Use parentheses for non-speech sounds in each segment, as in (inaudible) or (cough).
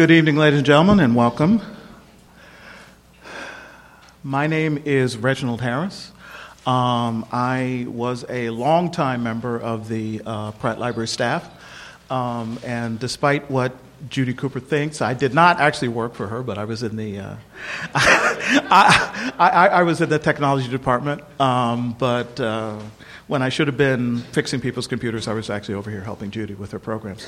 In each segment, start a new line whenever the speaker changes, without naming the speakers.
Good evening, ladies and gentlemen, and welcome. My name is Reginald Harris. Um, I was a longtime member of the uh, Pratt Library staff, um, and despite what Judy Cooper thinks, I did not actually work for her, but I was in the uh, (laughs) I, I, I, was in the technology department. Um, but uh, when I should have been fixing people's computers, I was actually over here helping Judy with her programs.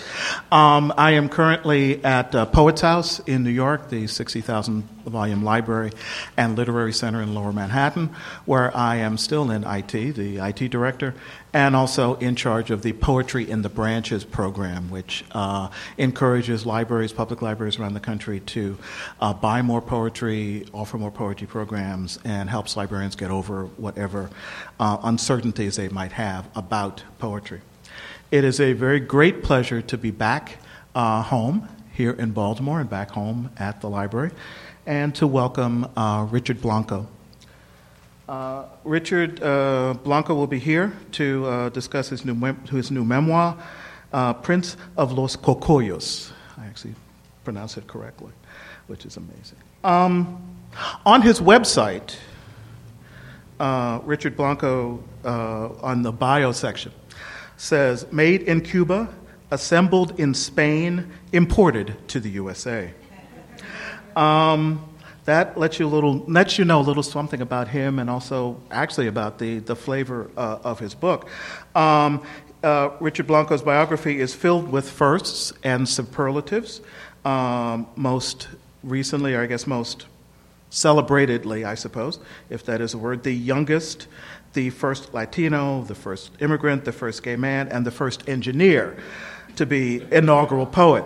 Um, I am currently at uh, Poets House in New York, the 60,000 volume library and literary center in Lower Manhattan, where I am still in IT, the IT director, and also in charge of the Poetry in the Branches program, which uh, encourages libraries, public libraries around the country, to uh, buy more poetry, offer more poetry programs, and helps librarians get over whatever uh, uncertainties they might have about poetry. It is a very great pleasure to be back uh, home here in Baltimore and back home at the library, and to welcome uh, Richard Blanco. Uh, Richard uh, Blanco will be here to uh, discuss his new, mem- his new memoir, uh, Prince of Los Cocuyos. I actually pronounced it correctly, which is amazing. Um, on his website, uh, Richard Blanco, on the bio section, says, Made in Cuba, assembled in Spain, imported to the USA. Um, that lets you, little, lets you know a little something about him and also actually about the, the flavor uh, of his book. Um, uh, Richard Blanco's biography is filled with firsts and superlatives. Um, most recently, or I guess most celebratedly, I suppose, if that is a word, the youngest, the first Latino, the first immigrant, the first gay man, and the first engineer to be inaugural poet.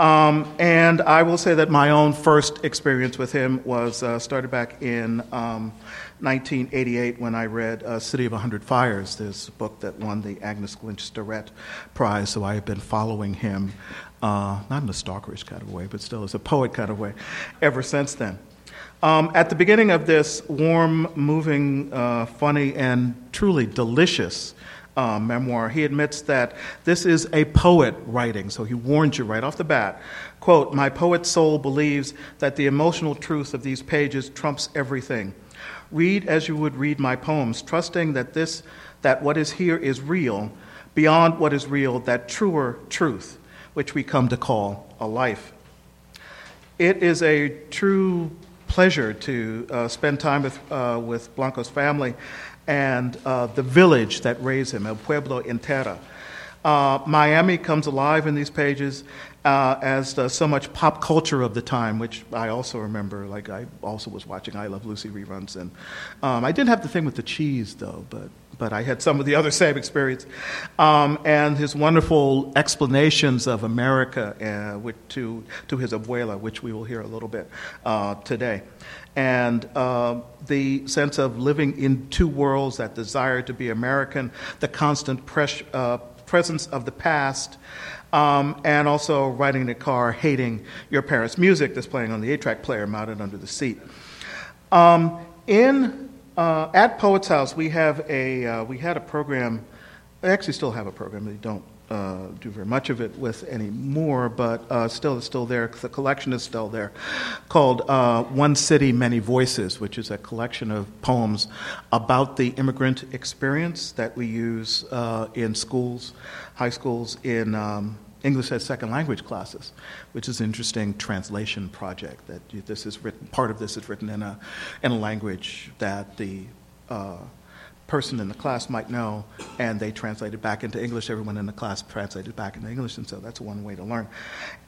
Um, and I will say that my own first experience with him was uh, started back in um, 1988 when I read uh, City of a Hundred Fires, this book that won the Agnes Lynch Starrett Prize. So I have been following him, uh, not in a stalkerish kind of way, but still as a poet kind of way, ever since then. Um, at the beginning of this warm, moving, uh, funny, and truly delicious uh, memoir, he admits that this is a poet writing, so he warns you right off the bat. Quote, My poet soul believes that the emotional truth of these pages trumps everything. Read as you would read my poems, trusting that this that what is here is real, beyond what is real, that truer truth, which we come to call a life. It is a true pleasure to uh, spend time with, uh, with Blanco's family and uh, the village that raised him, El Pueblo Entera. Uh, Miami comes alive in these pages uh, as so much pop culture of the time, which I also remember. Like I also was watching I Love Lucy reruns, and um, I didn't have the thing with the cheese though, but but I had some of the other (laughs) same experience. Um, and his wonderful explanations of America uh, with, to to his abuela, which we will hear a little bit uh, today and uh, the sense of living in two worlds, that desire to be American, the constant pres- uh, presence of the past, um, and also riding in a car, hating your parents' music that's playing on the 8 track player mounted under the seat. Um, in, uh, at Poets House, we, have a, uh, we had a program, I actually still have a program, they don't uh, do very much of it with anymore, but uh, still it's still there. The collection is still there, called uh, "One City, Many Voices," which is a collection of poems about the immigrant experience that we use uh, in schools, high schools, in um, English as second language classes, which is an interesting translation project. That this is written. Part of this is written in a in a language that the uh, person in the class might know, and they translate it back into English. Everyone in the class translated back into English, and so that's one way to learn.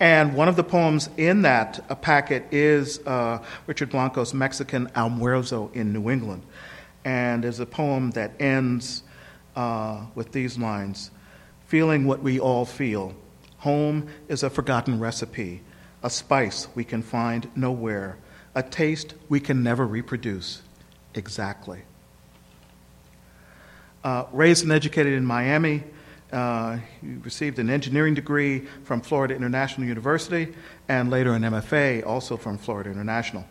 And one of the poems in that uh, packet is uh, Richard Blanco's Mexican Almuerzo in New England, and is a poem that ends uh, with these lines Feeling what we all feel. Home is a forgotten recipe, a spice we can find nowhere, a taste we can never reproduce. Exactly. Uh, raised and educated in Miami, uh, he received an engineering degree from Florida International University and later an MFA also from Florida International.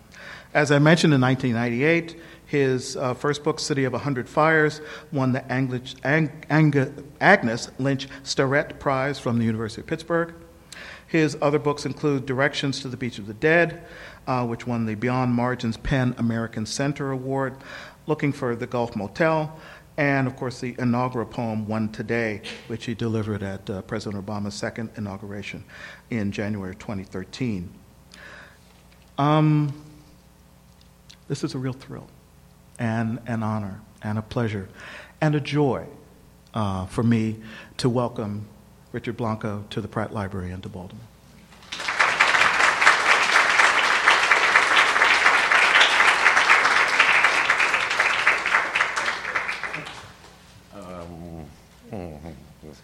As I mentioned in 1998, his uh, first book, City of a Hundred Fires, won the Ang- Ang- Agnes Lynch Starrett Prize from the University of Pittsburgh. His other books include Directions to the Beach of the Dead, uh, which won the Beyond Margins PEN American Center Award, Looking for the Gulf Motel, and of course the inaugural poem One Today, which he delivered at uh, President Obama's second inauguration in January 2013. Um, this is a real thrill and an honor and a pleasure and a joy uh, for me to welcome Richard Blanco to the Pratt Library in Baltimore.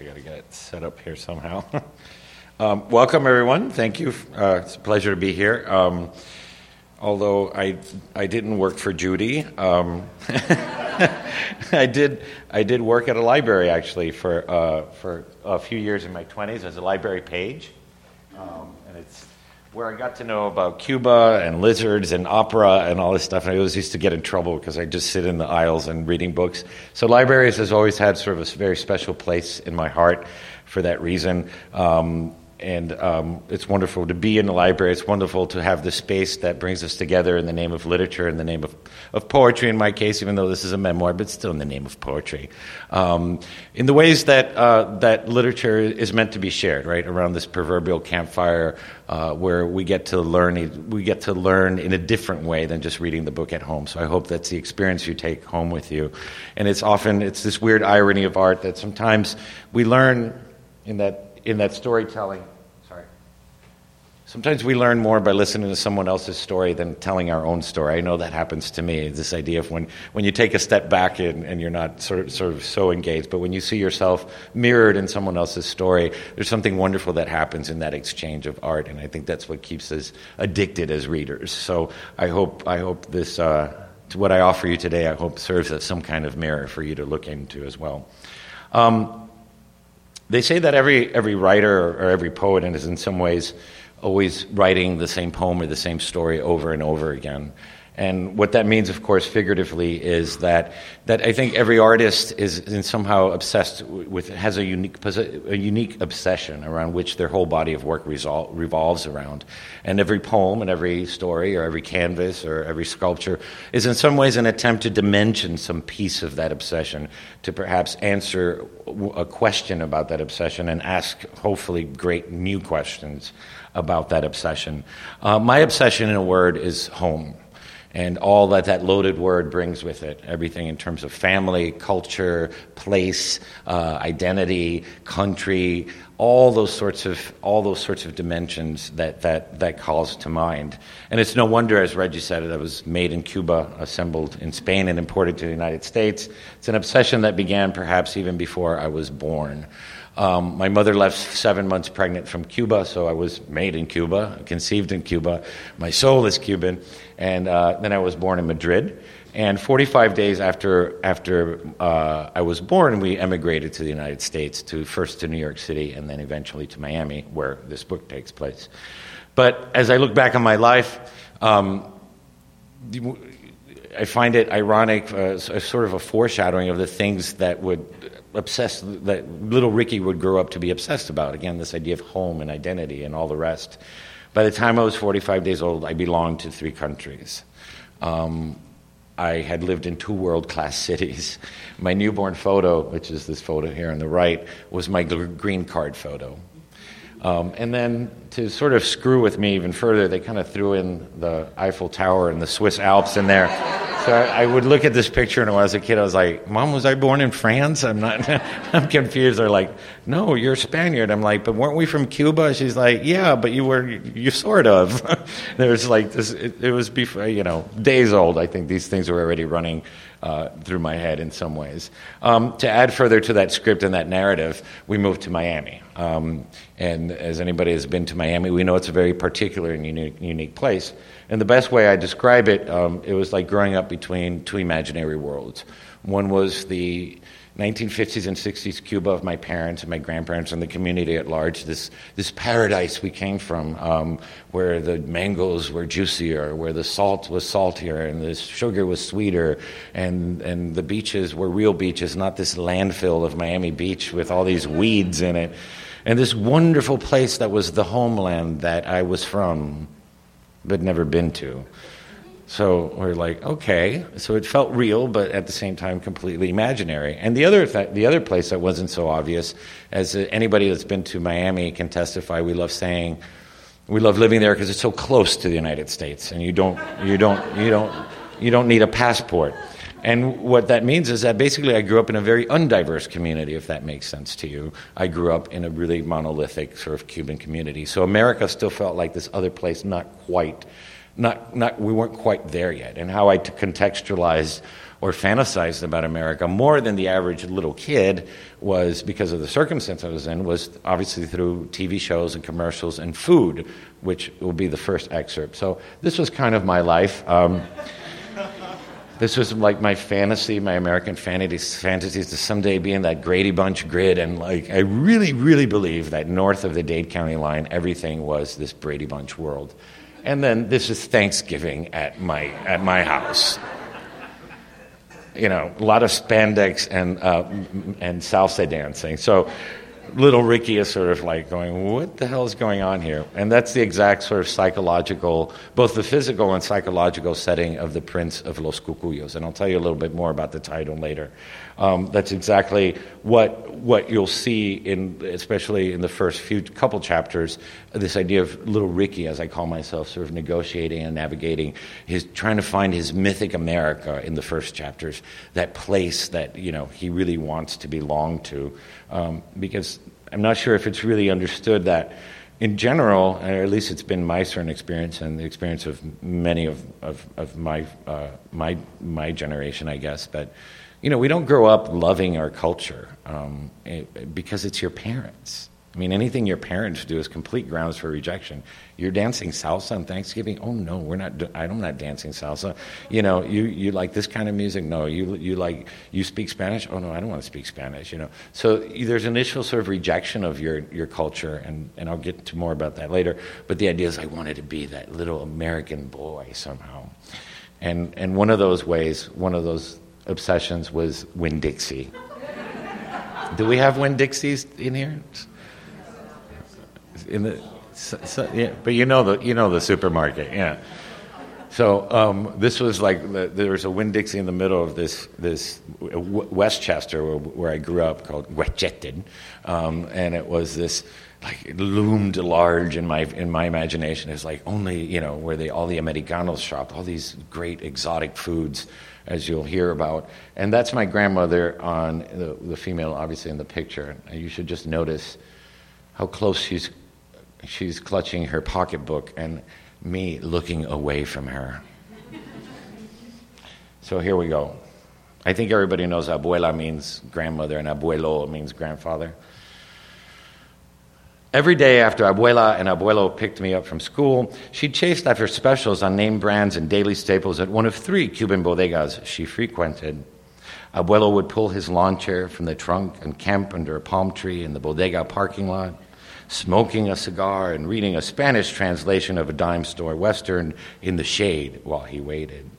I got to get it set up here somehow. (laughs) um, welcome, everyone. Thank you. Uh, it's a pleasure to be here. Um, although I, I didn't work for Judy, um, (laughs) I did I did work at a library actually for uh, for a few years in my 20s as a library page, um, and it's where I got to know about Cuba and lizards and opera and all this stuff. And I always used to get in trouble because I just sit in the aisles and reading books. So libraries has always had sort of a very special place in my heart for that reason. Um, and um, it's wonderful to be in the library. It's wonderful to have the space that brings us together in the name of literature, in the name of, of poetry, in my case, even though this is a memoir, but still in the name of poetry. Um, in the ways that, uh, that literature is meant to be shared, right, around this proverbial campfire uh, where we get to learn, we get to learn in a different way than just reading the book at home. So I hope that's the experience you take home with you. And it's often, it's this weird irony of art that sometimes we learn in that in that storytelling. Sorry. Sometimes we learn more by listening to someone else's story than telling our own story. I know that happens to me. This idea of when, when you take a step back and, and you're not sort of, sort of so engaged, but when you see yourself mirrored in someone else's story, there's something wonderful that happens in that exchange of art, and I think that's what keeps us addicted as readers. So I hope I hope this. Uh, what I offer you today, I hope serves as some kind of mirror for you to look into as well. Um, they say that every, every writer or every poet is in some ways always writing the same poem or the same story over and over again. And what that means, of course, figuratively, is that, that I think every artist is, somehow obsessed with, has a unique, a unique obsession around which their whole body of work resol- revolves around. And every poem and every story or every canvas or every sculpture is in some ways an attempt to dimension some piece of that obsession, to perhaps answer a question about that obsession and ask, hopefully, great new questions about that obsession. Uh, my obsession, in a word, is home and all that that loaded word brings with it everything in terms of family, culture, place, uh, identity, country, all those sorts of all those sorts of dimensions that, that, that calls to mind. And it's no wonder, as Reggie said, it was made in Cuba, assembled in Spain, and imported to the United States. It's an obsession that began perhaps even before I was born. Um, my mother left seven months pregnant from Cuba, so I was made in Cuba, conceived in Cuba. My soul is Cuban. And uh, then I was born in Madrid. And 45 days after, after uh, I was born, we emigrated to the United States, to first to New York City and then eventually to Miami, where this book takes place. But as I look back on my life, um, I find it ironic, uh, sort of a foreshadowing of the things that would obsess, that little Ricky would grow up to be obsessed about. Again, this idea of home and identity and all the rest. By the time I was 45 days old, I belonged to three countries. Um, I had lived in two world class (laughs) cities. My newborn photo, which is this photo here on the right, was my green card photo. Um, and then to sort of screw with me even further, they kind of threw in the Eiffel Tower and the Swiss Alps in there. So I, I, would look at this picture, and when I was a kid, I was like, "Mom, was I born in France?" I'm not. (laughs) I'm confused. They're like, "No, you're Spaniard." I'm like, "But weren't we from Cuba?" She's like, "Yeah, but you were. You sort of." (laughs) There's like this. It, it was before, you know, days old. I think these things were already running uh, through my head in some ways. Um, to add further to that script and that narrative, we moved to Miami. Um, and as anybody has been to Miami, we know it's a very particular and unique, unique place. And the best way I describe it, um, it was like growing up between two imaginary worlds. One was the 1950s and 60s Cuba of my parents and my grandparents and the community at large, this, this paradise we came from, um, where the mangoes were juicier, where the salt was saltier, and the sugar was sweeter, and, and the beaches were real beaches, not this landfill of Miami Beach with all these weeds in it. And this wonderful place that was the homeland that I was from, but never been to. So we're like, okay. So it felt real, but at the same time completely imaginary. And the other th- the other place that wasn't so obvious, as anybody that's been to Miami can testify, we love saying, we love living there because it's so close to the United States, and you don't you don't you don't you don't need a passport. And what that means is that basically I grew up in a very undiverse community, if that makes sense to you. I grew up in a really monolithic sort of Cuban community. So America still felt like this other place, not quite not, not, we weren't quite there yet. And how I contextualized or fantasized about America more than the average little kid was because of the circumstance I was in, was obviously through TV shows and commercials and food, which will be the first excerpt. So this was kind of my life. Um, this was like my fantasy, my American fantasies, fantasies to someday be in that Brady Bunch grid. And like, I really, really believe that north of the Dade County line, everything was this Brady Bunch world. And then this is Thanksgiving at my, at my house. You know, a lot of spandex and, uh, and salsa dancing. So little Ricky is sort of like going, what the hell is going on here? And that's the exact sort of psychological, both the physical and psychological setting of the Prince of Los Cocuyos. And I'll tell you a little bit more about the title later. Um, that's exactly what, what you'll see, in, especially in the first few couple chapters, this idea of little Ricky, as I call myself, sort of negotiating and navigating, his, trying to find his mythic America in the first chapters, that place that you know, he really wants to belong to. Um, because I'm not sure if it's really understood that in general, or at least it's been my certain experience and the experience of many of, of, of my, uh, my, my generation, I guess, but you know, we don't grow up loving our culture um, it, because it's your parents. I mean, anything your parents do is complete grounds for rejection. You're dancing salsa on Thanksgiving? Oh no, we're not. I'm not dancing salsa. You know, you, you like this kind of music? No. You you like you speak Spanish? Oh no, I don't want to speak Spanish. You know, so there's initial sort of rejection of your your culture, and and I'll get to more about that later. But the idea is, I wanted to be that little American boy somehow, and and one of those ways, one of those obsessions was Winn Dixie. Do we have Winn Dixies in here? in the so, so, yeah, but you know the you know the supermarket, yeah. So um, this was like the, there was a Winn Dixie in the middle of this this Westchester where, where I grew up called Wetjeted, um, and it was this like it loomed large in my in my imagination as like only you know where they all the Americanos shopped, all these great exotic foods as you'll hear about. And that's my grandmother on the, the female, obviously in the picture. You should just notice how close she's she's clutching her pocketbook and me looking away from her. (laughs) so here we go. I think everybody knows abuela means grandmother and abuelo means grandfather. Every day after Abuela and Abuelo picked me up from school, she chased after specials on name brands and daily staples at one of three Cuban bodegas she frequented. Abuelo would pull his lawn chair from the trunk and camp under a palm tree in the bodega parking lot smoking a cigar and reading a Spanish translation of a dime store western in the shade while he waited.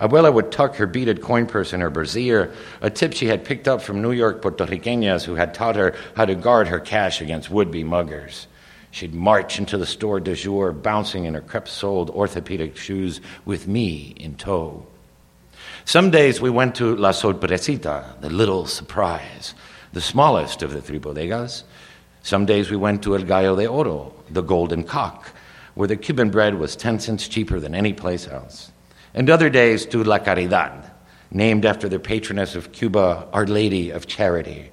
Uh, Abuela would tuck her beaded coin purse in her brassiere, a tip she had picked up from New York Puerto Ricanas who had taught her how to guard her cash against would be muggers. She'd march into the store de jour, bouncing in her crepe soled orthopedic shoes with me in tow. Some days we went to La Sorpresita, the little surprise, the smallest of the three bodegas, some days we went to El Gallo de Oro, the Golden Cock, where the Cuban bread was 10 cents cheaper than any place else. And other days to La Caridad, named after the patroness of Cuba, Our Lady of Charity.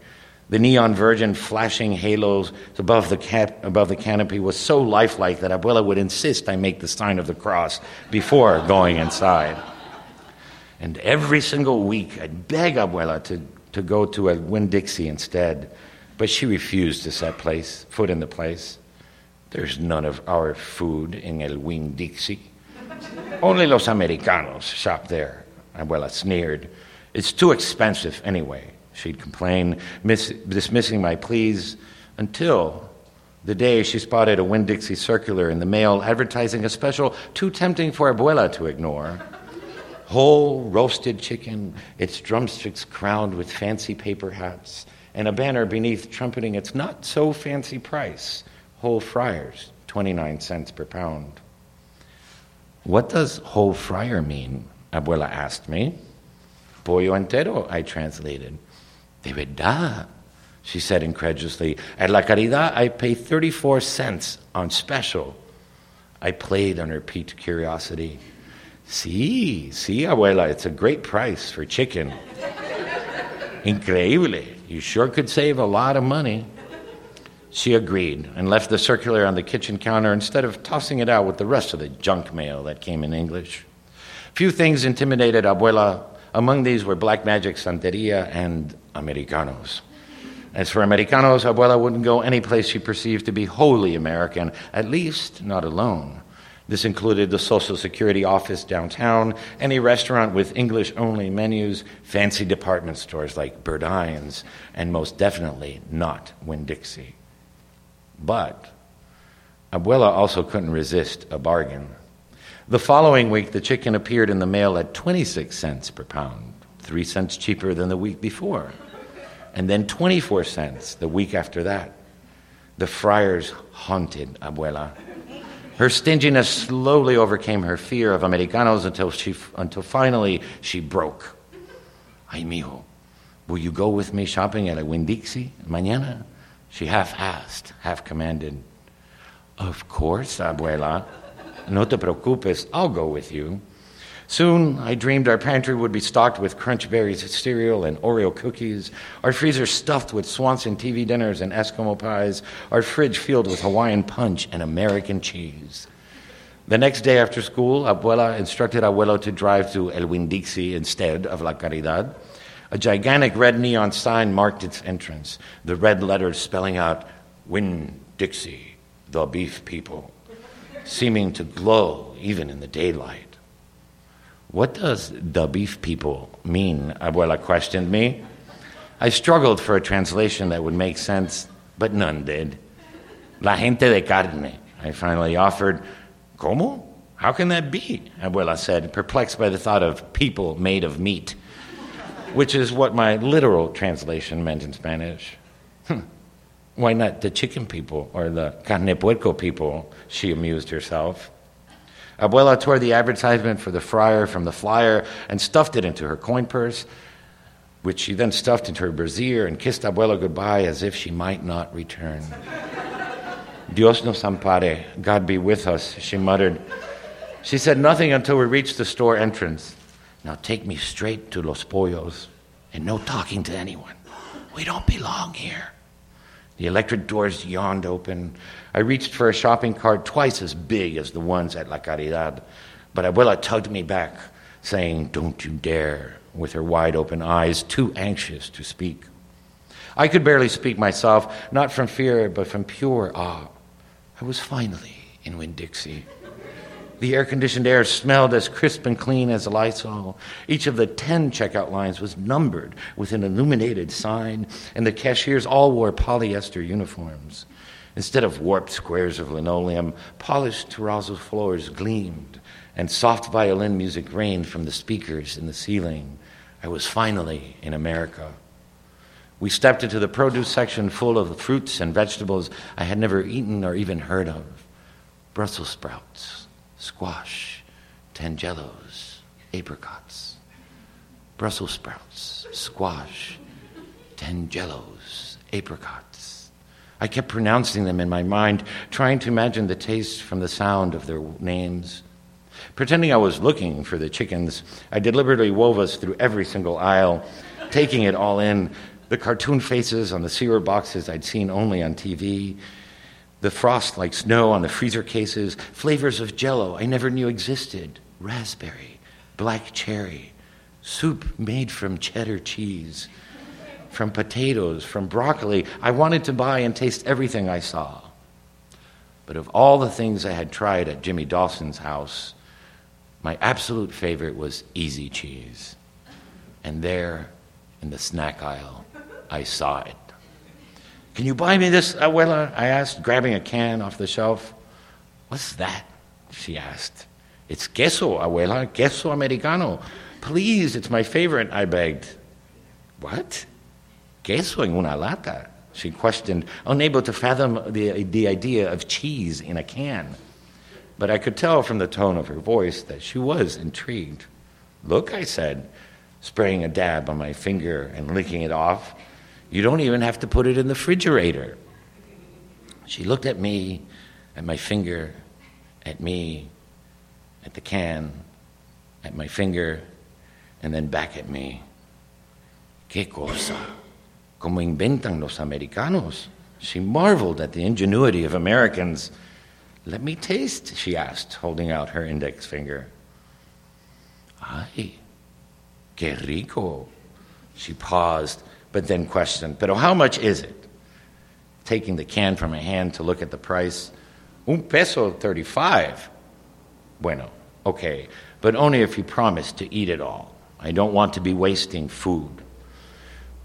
The neon virgin flashing halos above the, cap- above the canopy was so lifelike that Abuela would insist I make the sign of the cross before going inside. And every single week, I'd beg Abuela to, to go to a Winn Dixie instead but she refused to set place, foot in the place. There's none of our food in El Winn Dixie. Only los Americanos shop there. Abuela sneered. It's too expensive anyway, she'd complain, miss, dismissing my pleas until the day she spotted a Winn Dixie circular in the mail advertising a special too tempting for Abuela to ignore. Whole roasted chicken, its drumsticks crowned with fancy paper hats, and a banner beneath trumpeting its not so fancy price whole fryers, 29 cents per pound. What does whole fryer mean? Uh, abuela asked me. Pollo entero, I translated. De verdad, she said incredulously. At La Caridad, I pay 34 cents on special. I played on her piqued curiosity. Sí, sí, abuela, it's a great price for chicken. Increíble. You sure could save a lot of money. She agreed and left the circular on the kitchen counter instead of tossing it out with the rest of the junk mail that came in English. Few things intimidated Abuela. Among these were black magic, santeria, and Americanos. As for Americanos, Abuela wouldn't go any place she perceived to be wholly American, at least not alone. This included the Social Security office downtown, any restaurant with English only menus, fancy department stores like Burdines, and most definitely not Winn Dixie. But Abuela also couldn't resist a bargain. The following week, the chicken appeared in the mail at 26 cents per pound, three cents cheaper than the week before, and then 24 cents the week after that. The fryers haunted Abuela. Her stinginess slowly overcame her fear of Americanos until, she, until finally she broke. Ay, mijo, will you go with me shopping at a Winn-Dixie mañana? She half asked, half commanded. Of course, abuela. No te preocupes, I'll go with you. Soon, I dreamed our pantry would be stocked with Crunch Berries cereal and Oreo cookies, our freezer stuffed with Swanson TV dinners and Eskimo pies, our fridge filled with Hawaiian punch and American cheese. The next day after school, Abuela instructed Abuelo to drive to El Winn-Dixie instead of La Caridad. A gigantic red neon sign marked its entrance, the red letters spelling out Winn Dixie, the beef people, seeming to glow even in the daylight. What does the beef people mean? Uh, Abuela questioned me. I struggled for a translation that would make sense, but none did. La gente de carne, I finally offered. ¿Cómo? How can that be? Uh, Abuela said, perplexed by the thought of people made of meat which is what my literal translation meant in Spanish. Hmm. Why not the chicken people or the carne puerco people? She amused herself. Abuela tore the advertisement for the fryer from the flyer and stuffed it into her coin purse, which she then stuffed into her brassiere and kissed Abuela goodbye as if she might not return. Dios nos ampare, God be with us, she muttered. She said nothing until we reached the store entrance. Now take me straight to Los Pollos and no talking to anyone. We don't belong here. The electric doors yawned open. I reached for a shopping cart twice as big as the ones at La Caridad, but Abuela tugged me back, saying, Don't you dare, with her wide open eyes, too anxious to speak. I could barely speak myself, not from fear, but from pure awe. I was finally in Winn Dixie. The air conditioned air smelled as crisp and clean as a Lysol. Each of the 10 checkout lines was numbered with an illuminated sign, and the cashiers all wore polyester uniforms. Instead of warped squares of linoleum, polished terrazzo floors gleamed, and soft violin music rained from the speakers in the ceiling. I was finally in America. We stepped into the produce section full of fruits and vegetables I had never eaten or even heard of Brussels sprouts squash, tangelos, apricots, Brussels sprouts, squash, tangelos, apricots. I kept pronouncing them in my mind, trying to imagine the taste from the sound of their names. Pretending I was looking for the chickens, I deliberately wove us through every single aisle, taking it all in the cartoon faces on the cereal boxes I'd seen only on TV, the frost like snow on the freezer cases, flavors of jello I never knew existed raspberry, black cherry, soup made from cheddar cheese, from potatoes, from broccoli. I wanted to buy and taste everything I saw. But of all the things I had tried at Jimmy Dawson's house, my absolute favorite was easy cheese. And there, in the snack aisle, I saw it. Can you buy me this, uh, abuela? I asked, grabbing a can off the shelf. What's that? She asked. It's queso, uh, abuela, queso americano. Please, it's my favorite, I begged. What? queso en una lata? She questioned, unable to fathom the, the idea of cheese in a can. But I could tell from the tone of her voice that she was intrigued. Look, I said, spraying a dab on my finger and licking it off. You don't even have to put it in the refrigerator. She looked at me, at my finger, at me, at the can, at my finger, and then back at me. ¿Qué cosa? Como inventan los americanos? She marveled at the ingenuity of Americans. Let me taste, she asked, holding out her index finger. Ay, qué rico. She paused, but then questioned, Pero how much is it? Taking the can from my hand to look at the price, un peso 35. Bueno, okay, but only if you promise to eat it all. I don't want to be wasting food.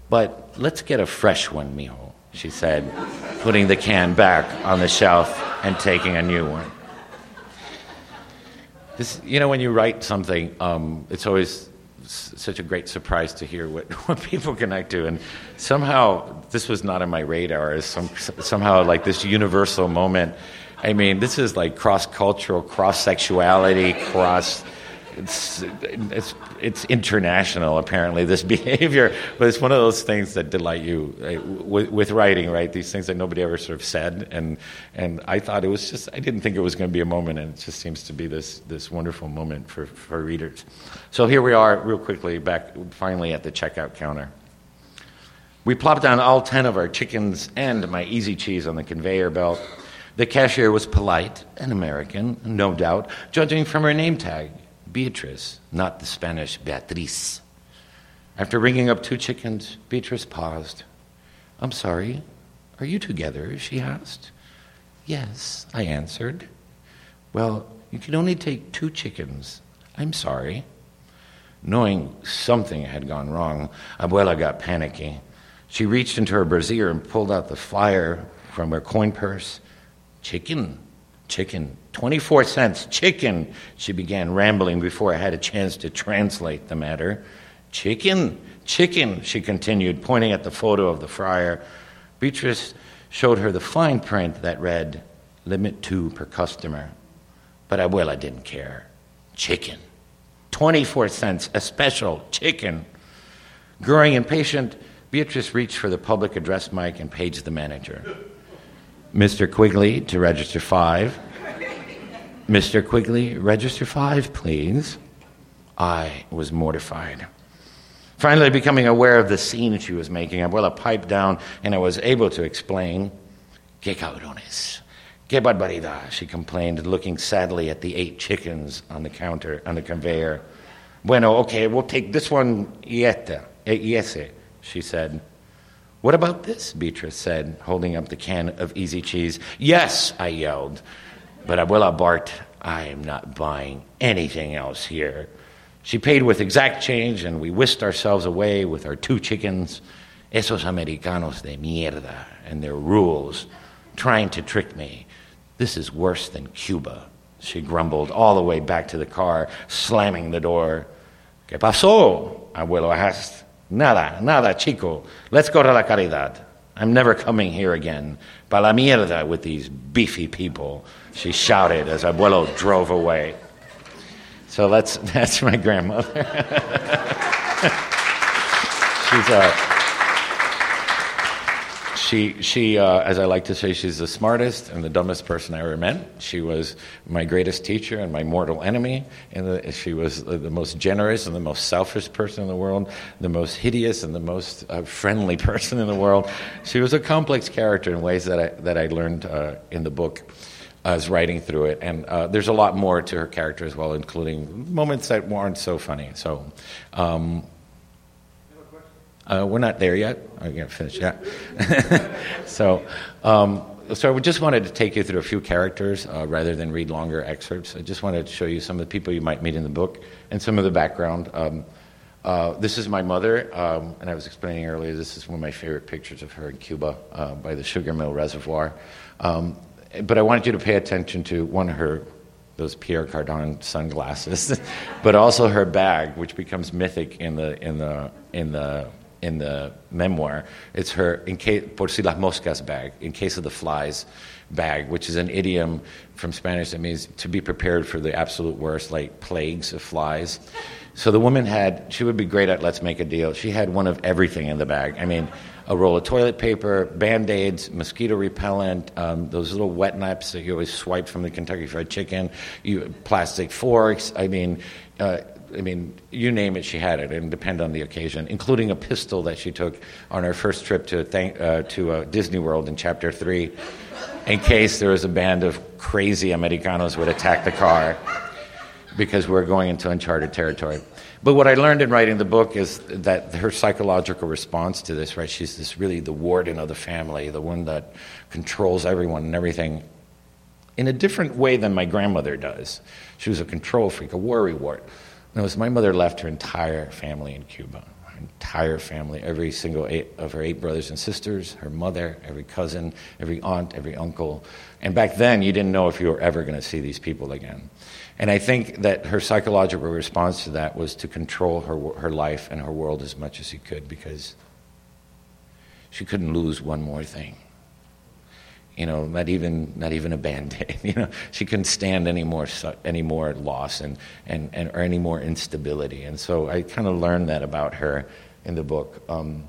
But let's get a fresh one, mijo, she said, putting the can back on the shelf and taking a new one. This, you know, when you write something, um, it's always such a great surprise to hear what, (laughs) what people connect to. And somehow, this was not on my radar as some, somehow like this universal moment. I mean, this is like cross cultural, cross sexuality, cross it's, it's, it's international, apparently, this (laughs) behavior, but it's one of those things that delight you uh, with, with, writing, right? These things that nobody ever sort of said. And, and I thought it was just, I didn't think it was going to be a moment, and it just seems to be this, this wonderful moment for, for readers. So here we are, real quickly, back finally at the checkout counter. We plopped down all 10 of our chickens and my easy cheese on the conveyor belt. The cashier was polite and American, no doubt, judging from her name tag. Beatrice, not the Spanish Beatriz. After ringing up two chickens, Beatrice paused. I'm sorry, are you together? she asked. Yes, I answered. Well, you can only take two chickens. I'm sorry. Knowing something had gone wrong, Abuela got panicky. She reached into her brassiere and pulled out the flyer from her coin purse. Chicken, chicken, 24 cents, chicken, she began rambling before I had a chance to translate the matter. Chicken, chicken, she continued, pointing at the photo of the fryer. Beatrice showed her the fine print that read, limit two per customer. But I will, I didn't care. Chicken. 24 cents, a special chicken. Growing impatient, Beatrice reached for the public address mic and paged the manager. Mr. Quigley to register five. Mr. Quigley, register five, please. I was mortified. Finally, becoming aware of the scene she was making, Abuela pipe down and I was able to explain. Que cabrones. Que barbaridad, she complained, looking sadly at the eight chickens on the counter, on the conveyor. Bueno, okay, we'll take this one, yete, ese, she said. What about this? Beatrice said, holding up the can of easy cheese. Yes, I yelled. But Abuela barked, I am not buying anything else here. She paid with exact change, and we whisked ourselves away with our two chickens, esos americanos de mierda, and their rules, trying to trick me. This is worse than Cuba, she grumbled all the way back to the car, slamming the door. ¿Qué pasó? Abuelo asked. Nada, nada, chico. Let's go to La Caridad. I'm never coming here again. Pa la mierda with these beefy people, she shouted as Abuelo drove away. So that's, (laughs) that's my grandmother. (laughs) she's a, she, she uh, as I like to say, she's the smartest and the dumbest person I ever met. She was my greatest teacher and my mortal enemy. And the, she was the most generous and the most selfish person in the world, the most hideous and the most uh, friendly (laughs) person in the world. She was a complex character in ways that I, that I learned uh, in the book as writing through it. And uh, there's a lot more to her character as well, including moments that weren't so funny. So, um, uh, we're not there yet. I can't finish yet. (laughs) so, um, so I just wanted to take you through a few characters uh, rather than read longer excerpts. I just wanted to show you some of the people you might meet in the book and some of the background. Um, uh, this is my mother, um, and I was explaining earlier. This is one of my favorite pictures of her in Cuba uh, by the Sugar Mill Reservoir. Um, but I wanted you to pay attention to one of her those Pierre Cardin sunglasses, (laughs) but also her bag, which becomes mythic in the in the in the in the memoir. It's her in case, por si las moscas bag, in case of the flies bag, which is an idiom from Spanish that means to be prepared for the absolute worst, like plagues of flies. So the woman had, she would be great at let's make a deal. She had one of everything in the bag. I mean, a roll of toilet paper, band aids, mosquito repellent, um, those little wet naps that you always swipe from the Kentucky Fried Chicken, you, plastic forks. I mean, uh, I mean, you name it, she had it, and depend on the occasion, including a pistol that she took on her first trip to thank, uh, to uh, Disney World in Chapter Three, in case there was a band of crazy Americanos would attack the car, because we're going into uncharted territory. But what I learned in writing the book is that her psychological response to this, right? She's this really the warden of the family, the one that controls everyone and everything in a different way than my grandmother does. She was a control freak, a worry wart. Notice my mother left her entire family in Cuba. Her entire family, every single eight of her eight brothers and sisters, her mother, every cousin, every aunt, every uncle. And back then, you didn't know if you were ever going to see these people again. And I think that her psychological response to that was to control her, her life and her world as much as she could because she couldn't lose one more thing. You know, not even not even a band-aid. (laughs) You know, she couldn't stand any more any more loss and, and, and or any more instability. And so I kind of learned that about her in the book. Um,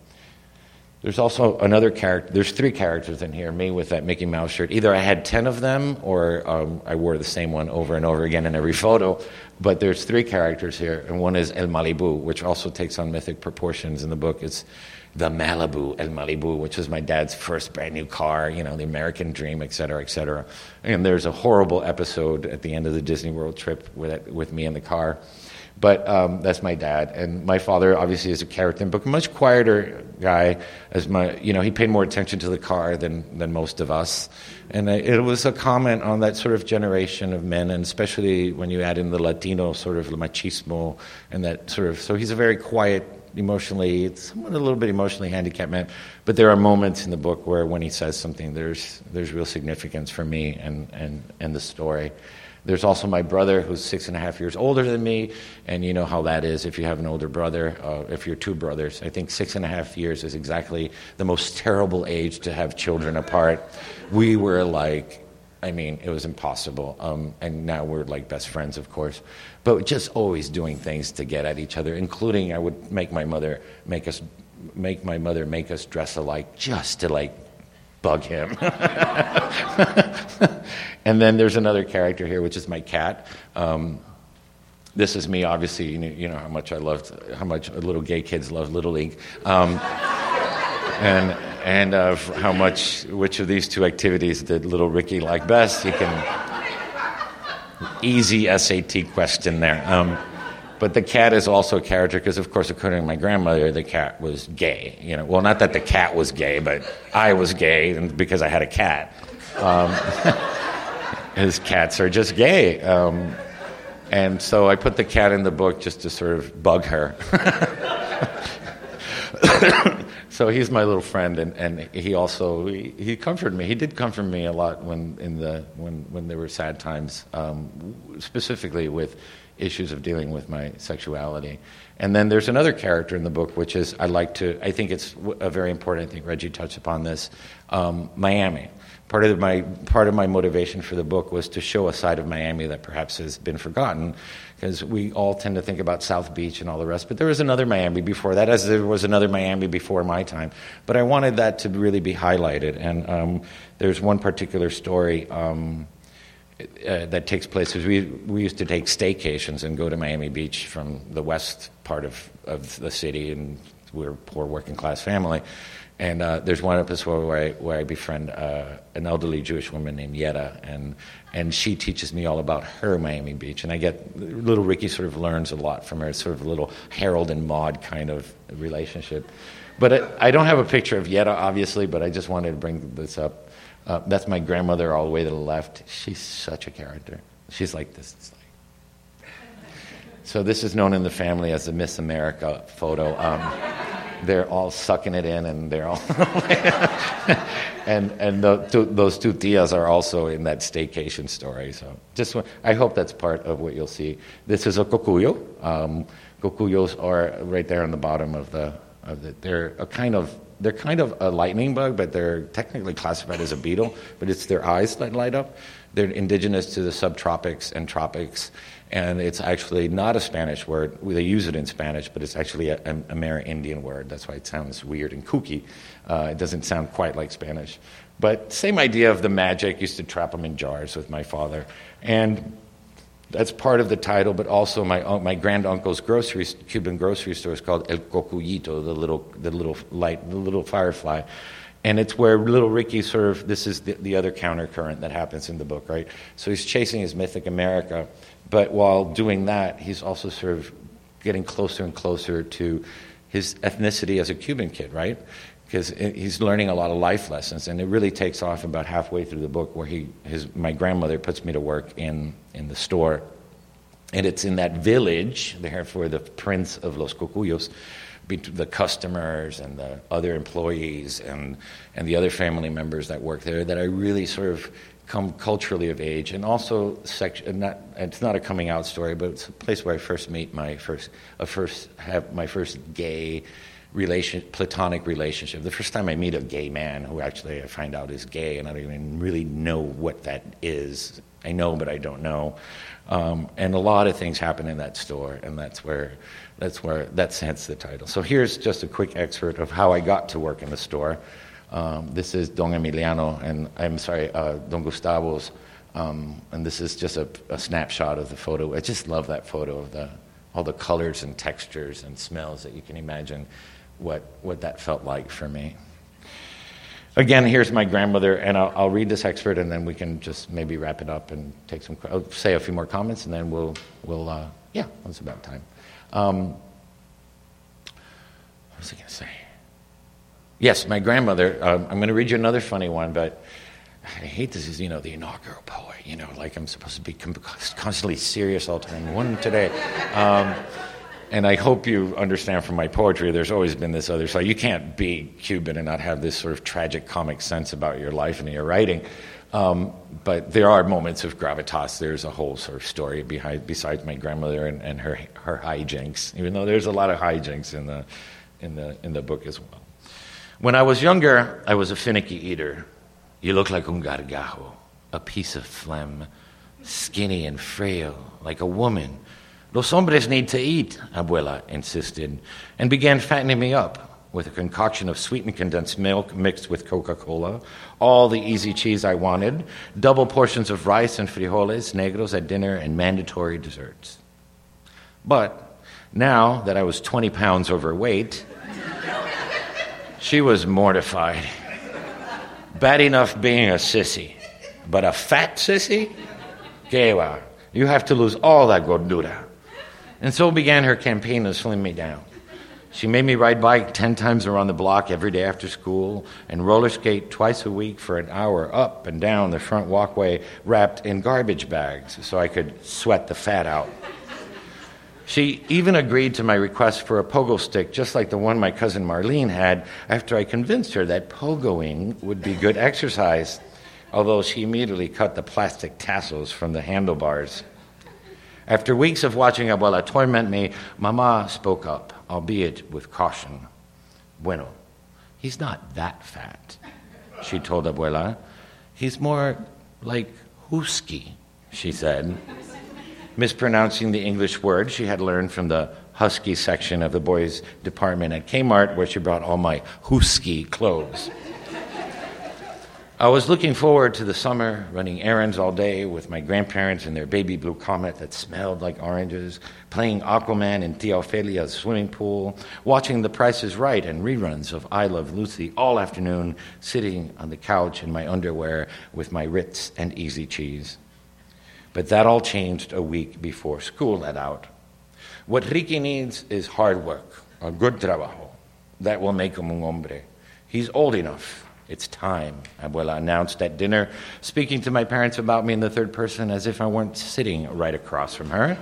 there's also another character. There's three characters in here. Me with that Mickey Mouse shirt. Either I had ten of them, or um, I wore the same one over and over again in every (laughs) photo. But there's three characters here, and one is El Malibu, which also takes on mythic proportions in the book. It's the Malibu, El Malibu, which was my dad's first brand new car. You know, the American dream, et cetera, et cetera. And there's a horrible episode at the end of the Disney World trip with with me in the car but um, that's my dad. And my father, obviously, is a character, but much quieter guy. As my, you know, he paid more attention to the car than than most of us. And it was a comment on that sort of generation of men, and especially when you add in the Latino sort of machismo and that sort of. So he's a very quiet, emotionally, somewhat a little bit emotionally handicapped man. But there are moments in the book where, when he says something, there's there's real significance for me and and and the story. There's also my brother who's six and a half years older than me, and you know how that is if you have an older brother, uh, if you're two brothers. I think six and a half years is exactly the most terrible age to have children apart. We were like, I mean, it was impossible. Um, and now we're like best friends, of course. But just always doing things to get at each other, including I would make my mother make us make my mother make us dress alike just to like bug him. (laughs) and then there's another character here, which is my cat. Um, this is me, obviously. You know, how much I loved, how much little gay kids love Little League, um, and and how much which of these two activities did little Ricky like best? You can easy SAT question there. Um, but the cat is also a character because, of course, according to my grandmother, the cat was gay. You know, well, not that the cat was gay, but I was gay because I had a cat. Um, (laughs) his cats are just gay. Um, and so I put the cat in the book just to sort of bug her. (laughs) so he's my little friend, and, and he also he, he, comforted me. He did comfort me a lot when in the when when there were sad times, um, specifically with issues of dealing with my sexuality. And then there's another character in the book, which is I like to, I think it's a very important, I think Reggie touched upon this, um, Miami. Part of, my, part of my motivation for the book was to show a side of Miami that perhaps has been forgotten, because we all tend to think about South Beach and all the rest, but there was another Miami before that, as there was another Miami before my time. But I wanted that to really be highlighted, and um, there's one particular story. Um, uh, that takes place we, we used to take staycations and go to Miami Beach from the west part of, of the city, and we are a poor working class family. And uh, there's one episode where I, where I befriend uh, an elderly Jewish woman named Yetta, and, and she teaches me all about her Miami Beach. And I get, little Ricky sort of learns a lot from her, sort of a little Harold and Maude kind of relationship. But I don't have a picture of Yetta, obviously, but I just wanted to bring this up uh, that's my grandmother all the way to the left. She's such a character. She's like this. Like... (laughs) So this is known in the family as the Miss America photo. Um, they're all sucking it in, and they're all, (laughs) and and the, two, those two tias are also in that staycation story. So just I hope that's part of what you'll see. This is a cocuyo. Um, cocuyos are right there on the bottom of the Of the, they're a kind of they're kind of a lightning bug, but they're technically classified as a beetle. But it's their eyes that light up. They're indigenous to the subtropics and tropics, and it's actually not a Spanish word. They use it in Spanish, but it's actually a, a Amerindian word. That's why it sounds weird and kooky. Uh, it doesn't sound quite like Spanish. But same idea of the magic. Used to trap them in jars with my father, and that's part of the title. But also my my granduncle's grocery Cuban grocery store is called El Cocuyito, the little the little light the little firefly. And it's where little Ricky sort of, this is the, the other countercurrent that happens in the book, right? So he's chasing his mythic America, but while doing that, he's also sort of getting closer and closer to his ethnicity as a Cuban kid, right? because he's learning a lot of life lessons, and it really takes off about halfway through the book, where he, his, my grandmother puts me to work in, in the store, and it's in that village, therefore the prince of Los Cocuyos, the customers and the other employees and, and the other family members that work there, that I really sort of come culturally of age, and also. Not, it's not a coming out story, but it's a place where I first meet my first, a first have my first gay relation, platonic relationship. The first time I meet a gay man who actually I find out is gay, and I don't even really know what that is. I know, but I don't know. Um, and a lot of things happen in that store, and that's where that's where that's hence the title. So here's just a quick excerpt of how I got to work in the store. Um, this is Don Emiliano, and I'm sorry, uh, Don Gustavo's. Um, and this is just a, a, snapshot of the photo. I just love that photo of the all the colors and textures and smells that you can imagine what, what that felt like for me. Again, here's my grandmother, and I'll, I'll, read this excerpt, and then we can just maybe wrap it up and take some. I'll say a few more comments, and then we'll, we'll uh, yeah, it's about time. Um, what was I going to say? Yes, my grandmother. Um, I'm going to read you another funny one, but I hate this. Is you know the inaugural poet. You know, like I'm supposed to be (laughs) constantly serious all the time. One today. Um, and I hope you understand from my poetry, there's always been this other side. You can't be Cuban and not have this sort of tragic comic sense about your life and your writing. Um, but there are moments of gravitas. There's a whole sort of story behind, besides my grandmother and, and her, her hijinks, even though there's a lot of hijinks in the, in, the, in the book as well. When I was younger, I was a finicky eater. You look like un gargajo, a piece of phlegm, skinny and frail, like a woman Los hombres need to eat, Abuela insisted, and began fattening me up with a concoction of sweetened condensed milk mixed with Coca Cola, all the easy cheese I wanted, double portions of rice and frijoles negros at dinner, and mandatory desserts. But now that I was 20 pounds overweight, she was mortified. Bad enough being a sissy, but a fat sissy? Va. You have to lose all that gordura. And so began her campaign to slim me down. She made me ride bike 10 times around the block every day after school and roller skate twice a week for an hour up and down the front walkway wrapped in garbage bags so I could sweat the fat out. She even agreed to my request for a pogo stick, just like the one my cousin Marlene had, after I convinced her that pogoing would be good exercise, although she immediately cut the plastic tassels from the handlebars. After weeks of watching Abuela torment me, Mama spoke up, albeit with caution. Bueno, he's not that fat, she told Abuela. He's more like husky, she said, mispronouncing the English word she had learned from the husky section of the boys' department at Kmart, where she brought all my husky clothes. I was looking forward to the summer, running errands all day with my grandparents in their baby blue comet that smelled like oranges, playing Aquaman in Tia Ofelia's swimming pool, watching The Price is Right and reruns of I Love Lucy all afternoon, sitting on the couch in my underwear with my Ritz and easy cheese. But that all changed a week before school let out. What Ricky needs is hard work, a good trabajo. That will make him un hombre. He's old enough it's time, Abuela announced at dinner, speaking to my parents about me in the third person as if I weren't sitting right across from her.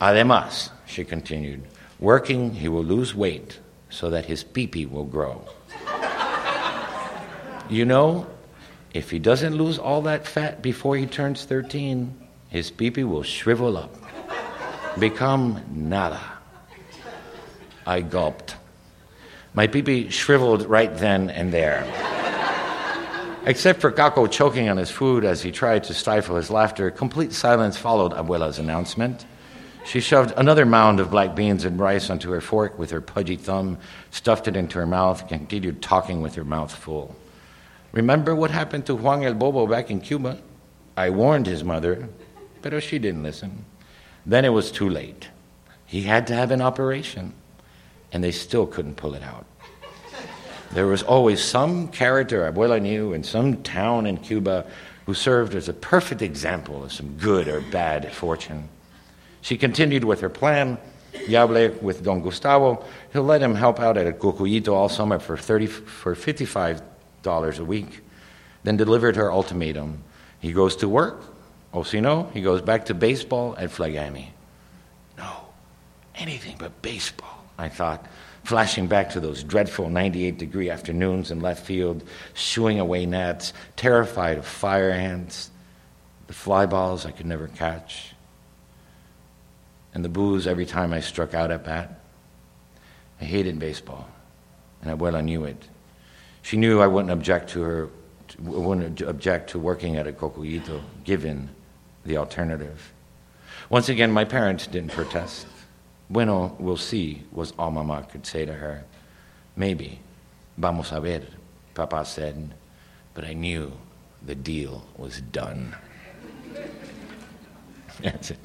Además, she continued, working, he will lose weight so that his peepee will grow. you know, if he doesn't lose all that fat before he turns 13, his peepee will shrivel up, become nada. I gulped. My peepee shriveled right then and there. Except for Kako choking on his food as he tried to stifle his laughter, complete silence followed Abuela's announcement. She shoved another mound of black beans and rice onto her fork with her pudgy thumb, stuffed it into her mouth, and continued talking with her mouth full. Remember what happened to Juan el Bobo back in Cuba? I warned his mother, but she didn't listen. Then it was too late. He had to have an operation, and they still couldn't pull it out. There was always some character Abuela knew in some town in Cuba who served as a perfect example of some good or bad fortune. She continued with her plan. Yable with Don Gustavo. He'll let him help out at a Cocuyito all summer for, 30, for $55 a week. Then delivered her ultimatum. He goes to work, or si no, he goes back to baseball at Flagami. No, anything but baseball, I thought, flashing back to those dreadful 98 degree afternoons in left field, shooing away nets, terrified of fire ants, the fly balls I could never catch, and the boos every time I struck out at bat. I hated baseball, and I Abuela knew it. She knew I wouldn't object to her, wouldn't object to working at a cocuyito, given the alternative. Once again, my parents didn't protest. Bueno, we'll see, was all Mama could say to her. Maybe. Vamos a ver, Papa said. But I knew the deal was done. (laughs) That's it.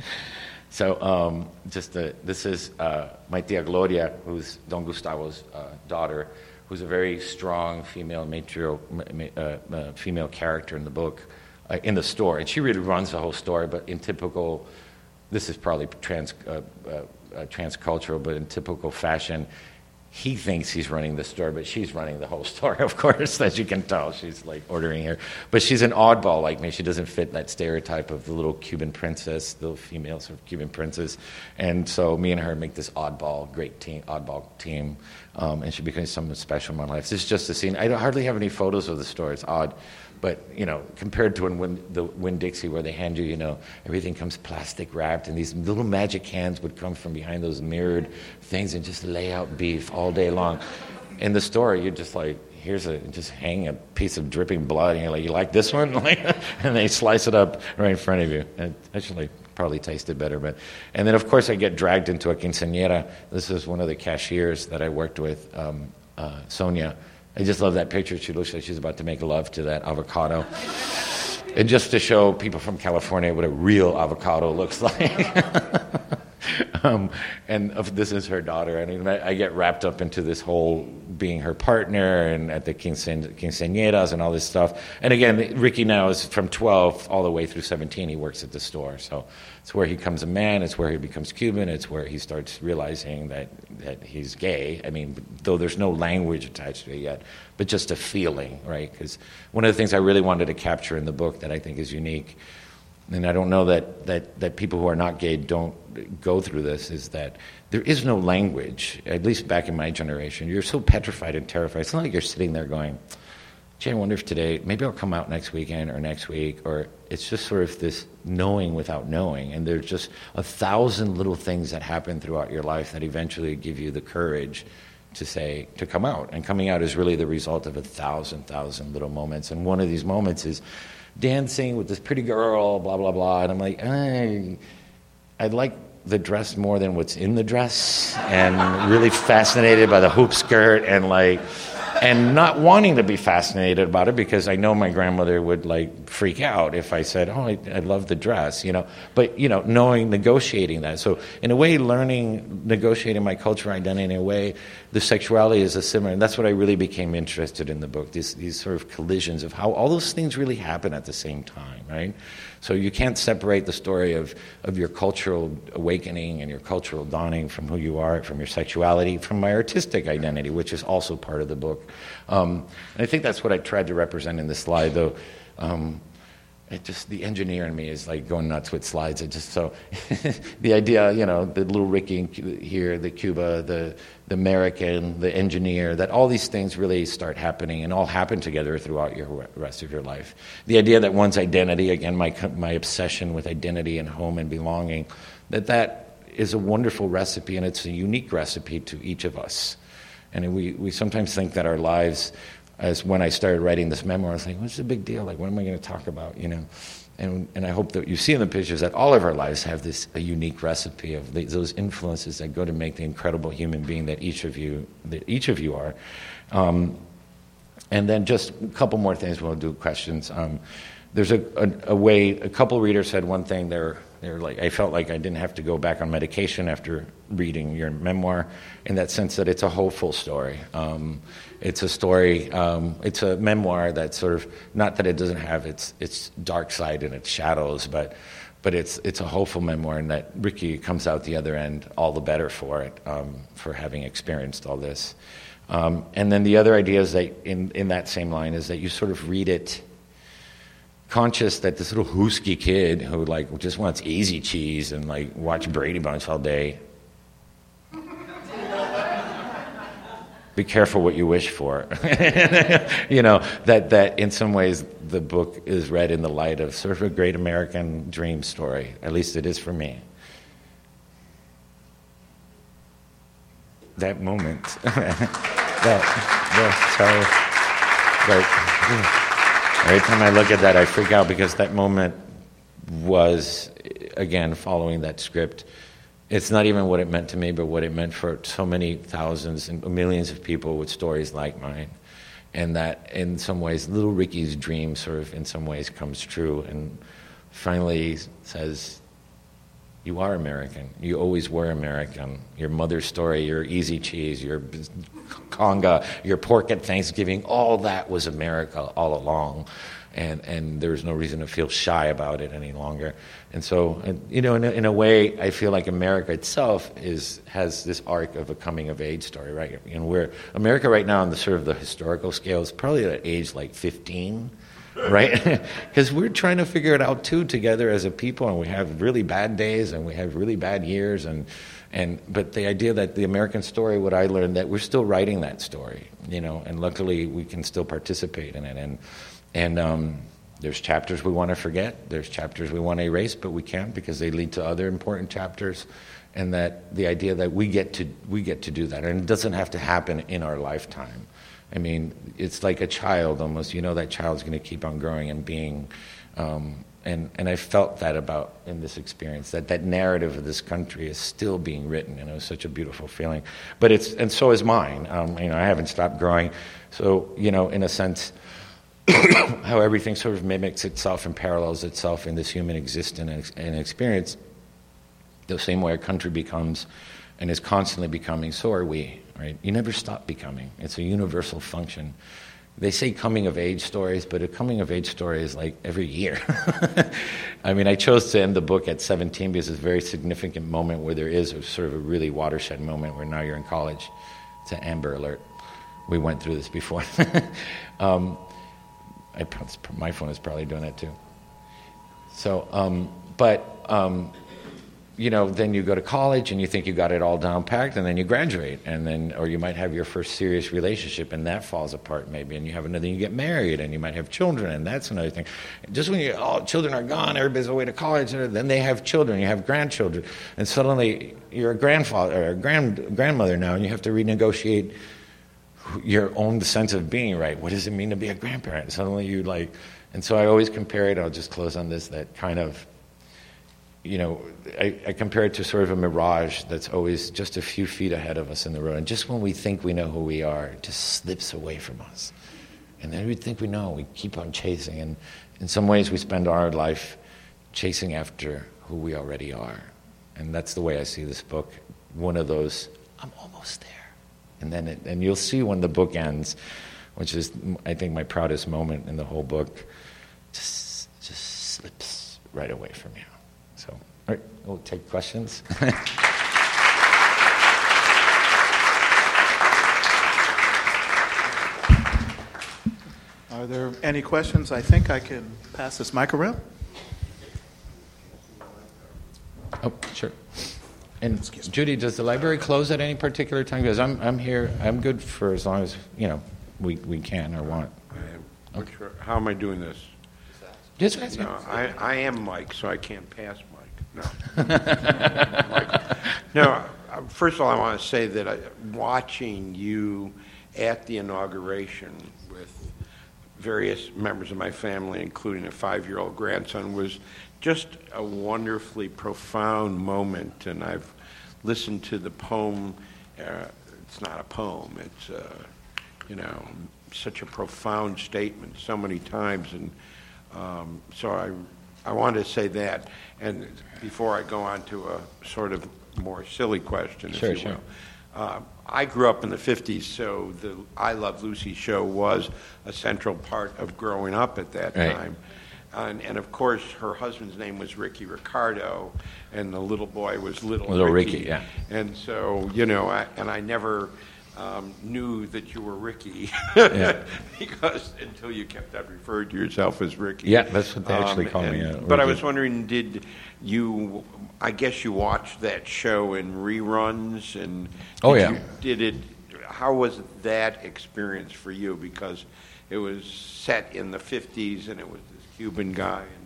so, um, just this is uh, my tia Gloria, who's Don Gustavo's uh, daughter, who's a very strong female uh, uh, female character in the book, uh, in the story. And she really runs the whole story, but in typical, this is probably trans uh, uh, transcultural, but in typical fashion, he thinks he's running the store, but she's running the whole (laughs) store, of course, as you can tell. She's like ordering here. But she's an oddball like me. She doesn't fit that stereotype of the little Cuban princess, the female sort of Cuban princess. And so me and her make this oddball, great team, oddball team. Um, and she becomes something special in my life. This is just a scene. I hardly have any photos of the store. It's odd. But you know, compared to when the Winn Dixie, where they hand you, you know, everything comes plastic wrapped, and these little magic hands would come from behind those mirrored things and just lay out beef all day long. In the store, you're just like, here's a just hang a piece of dripping blood, and you're like, you like this one? (laughs) and they slice it up right in front of you. And actually, probably tasted better. But and then of course I get dragged into a quinceañera. This is one of the cashiers that I worked with, um, uh, Sonia I just love that picture. She looks like she's about to make love to that avocado. and just to show people from California what a real avocado looks (laughs) like. um, and this is her daughter. I mean, I get wrapped up into this whole being her partner and at the quinceañeras and all this stuff. And again, Ricky now is from 12 all the way through 17. He works at the store. So it's where he becomes a man, it's where he becomes Cuban, it's where he starts realizing that, that he's gay. I mean, though there's no language attached to it yet, but just a feeling, right? Because one of the things I really wanted to capture in the book that I think is unique, and I don't know that, that, that people who are not gay don't go through this, is that there is no language, at least back in my generation. You're so petrified and terrified. It's not like you're sitting there going, gee, I wonder if today, maybe I'll come out next weekend or next week, or it's just sort of this knowing without knowing. And there's just a thousand little things that happen throughout your life that eventually give you the courage to say, to come out. And coming out is really the result of a thousand, thousand little moments. And one of these moments is dancing with this pretty girl, blah, blah, blah. And I'm like, hey, I'd like the dress more than what's in the dress, and really fascinated by the hoop skirt and like, and not wanting to be fascinated about it because I know my grandmother would like freak out if I said, "Oh, I, I, love the dress," you know. But you know, knowing negotiating that. So in a way, learning negotiating my cultural identity in a way, the sexuality is a similar. And that's what I really became interested in the book. These these sort of collisions of how all those things really happen at the same time, right? So you can't separate the story of, of your cultural awakening and your cultural dawning from who you are, from your sexuality, from my artistic identity, which is also part of the book. Um, and I think that's what I tried to represent in this slide, though. Um, it just the engineer in me is like going nuts with slides. It just so (laughs) the idea, you know, the little Ricky here, the Cuba, the the American, the engineer, that all these things really start happening and all happen together throughout your rest of your life. The idea that one's identity, again, my my obsession with identity and home and belonging, that that is a wonderful recipe and it's a unique recipe to each of us. And we, we sometimes think that our lives, as when I started writing this memoir, I was like, what's the big deal? Like, what am I going to talk about? You know? And, and I hope that you see in the pictures that all of our lives have this a unique recipe of the, those influences that go to make the incredible human being that each of you, that each of you are. Um, and then just a couple more things. We'll do questions. Um, there's a, a, a, way. A couple readers said one thing. They're they're like I felt like I didn't have to go back on medication after reading your memoir, in that sense that it's a hopeful story. Um, it's a story. Um, it's a memoir that sort of not that it doesn't have its its dark side and its shadows, but but it's it's a hopeful memoir, and that Ricky comes out the other end all the better for it um, for having experienced all this. Um, and then the other idea is that in, in that same line is that you sort of read it conscious that this little hoosky kid who like just wants easy cheese and like watch Brady Bunch all day. Be careful what you wish for. (laughs) you know, that, that in some ways the book is read in the light of sort of a great American dream story. At least it is for me. that moment. (laughs) that, that, so, like, every time I look at that, I freak out because that moment was, again, following that script. It's not even what it meant to me, but what it meant for so many thousands and millions of people with stories like mine. And that, in some ways, little Ricky's dream sort of, in some ways, comes true and finally says, you are American. You always were American. Your mother's story, your easy cheese, your conga, your pork at Thanksgiving, all that was America all along. And, and there's no reason to feel shy about it any longer. And so, you know, in a, in a way, I feel like America itself is, has this arc of a coming of age story, right? And where America right now on the sort of the historical scale is probably at age like 15 right? (laughs) Because we're trying to figure it out too together as a people, and we have really bad days and we have really bad years, and and but the idea that the American story, what I learned, that we're still writing that story, you know, and luckily we can still participate in it, and and um, there's chapters we want to forget, there's chapters we want to erase, but we can't because they lead to other important chapters. And that the idea that we get to we get to do that, and it doesn't have to happen in our lifetime I mean, it's like a child almost. You know that child's going to keep on growing and being. Um, and, and I felt that about in this experience that that narrative of this country is still being written, and it was such a beautiful feeling. But it's and so is mine. Um, you know, I haven't stopped growing, so you know, in a sense, (coughs) how everything sort of mimics itself and parallels itself in this human existence and experience. The same way a country becomes and is constantly becoming, so are we right? You never stop becoming. It's a universal function. They say coming of age stories, but a coming of age story is like every year. (laughs) I mean, I chose to end the book at 17 because it's a very significant moment where there is a sort of a really watershed moment where now you're in college. It's an Amber Alert. We went through this before. (laughs) um, I, my phone is probably doing that too. So, um, but um, you know, then you go to college and you think you got it all down packed, and then you graduate, and then, or you might have your first serious relationship, and that falls apart maybe, and you have another, you get married, and you might have children, and that's another thing. Just when you, all children are gone, everybody's away to college, and then they have children, you have grandchildren, and suddenly you're a grandfather or a grand, grandmother now, and you have to renegotiate your own sense of being, right? What does it mean to be a grandparent? Suddenly you like, and so I always compare it. I'll just close on this. That kind of you know, I, I, compare it to sort of a mirage that's always just a few feet ahead of us in the road. And just when we think we know who we are, it just slips away from us. And then we think we know, we keep on chasing. And in some ways, we spend our life chasing after who we already are. And that's the way I see this book. One of those, I'm almost there. And then, it, and you'll see when the book ends, which is, I think, my proudest moment in the whole book, just, just slips right away from you. All right, we'll take questions. (laughs)
Are there any questions? I think I can pass this mic around.
Oh, sure. And Judy, does the library close at any particular time? Because I'm, I'm here, I'm good for as long as, you know, we, we can or want.
Okay. How am I doing this?
Yes,
no, I, I am Mike, so I can't pass No. (laughs) no. Uh, first of all, I want to say that I, watching you at the inauguration with various members of my family, including a five-year-old grandson, was just a wonderfully profound moment. And I've listened to the poem. Uh, it's not a poem. It's uh, you know such a profound statement so many times, and um, so I I wanted to say that. And before I go on to a sort of more silly question,
Sure,
if you
sure.
will. Uh, I grew up in the 50s, so the I Love Lucy show was a central part of growing up at that
Right.
time. And, and of course, her husband's name was Ricky Ricardo, and the little boy was Little,
Little Ricky, yeah.
And so, you know, I, and I never um, knew that you were Ricky (laughs)
Yeah.
because until you kept on referring to yourself as Ricky.
Yeah, that's what they actually
Um,
call me,
and-
yeah,
but I was wondering, did you? I guess you watched that show in reruns, and
Oh,
did
yeah.
you- did it? How was that experience for you? Because it was set in the '50s, and it was this Cuban guy and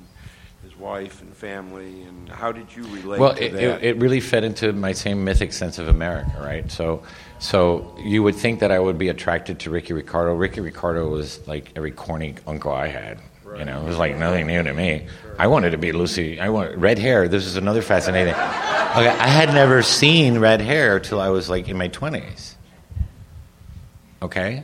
his wife and family. And how did you relate
well,
to
it,
that?
it, it really fed into my same mythic sense of America, right? So, so you would think that I would be attracted to Ricky Ricardo. Ricky Ricardo was like every corny uncle I had. You know, it was like nothing new to me. I wanted to be Lucy. I want red hair. This is another fascinating. Okay, I had never seen red hair till I was like in my twenties. Okay,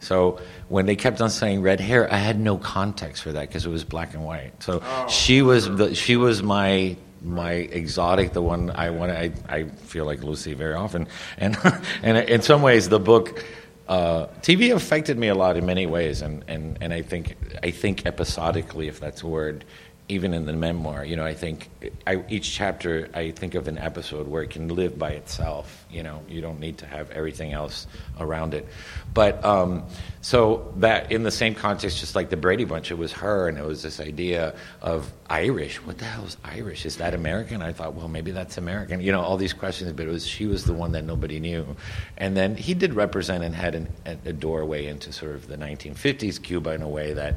so when they kept on saying red hair, I had no context for that because it was black and white. So she was the, she was my my exotic, the one I want. I I feel like Lucy very often, and (laughs) and in some ways the book. Uh, TV affected me a lot in many ways, and, and, and I think I think episodically, if that's a word, even in the memoir, you know, I think I, each chapter I think of an episode where it can live by itself. You know, you don't need to have everything else around it. But um, so that in the same context, just like the Brady Bunch, it was her, and it was this idea of Irish. What the hell is Irish? Is that American? I thought, well, maybe that's American. You know, all these questions, but it was she was the one that nobody knew, and then he did represent and had an, a doorway into sort of the 1950s Cuba in a way that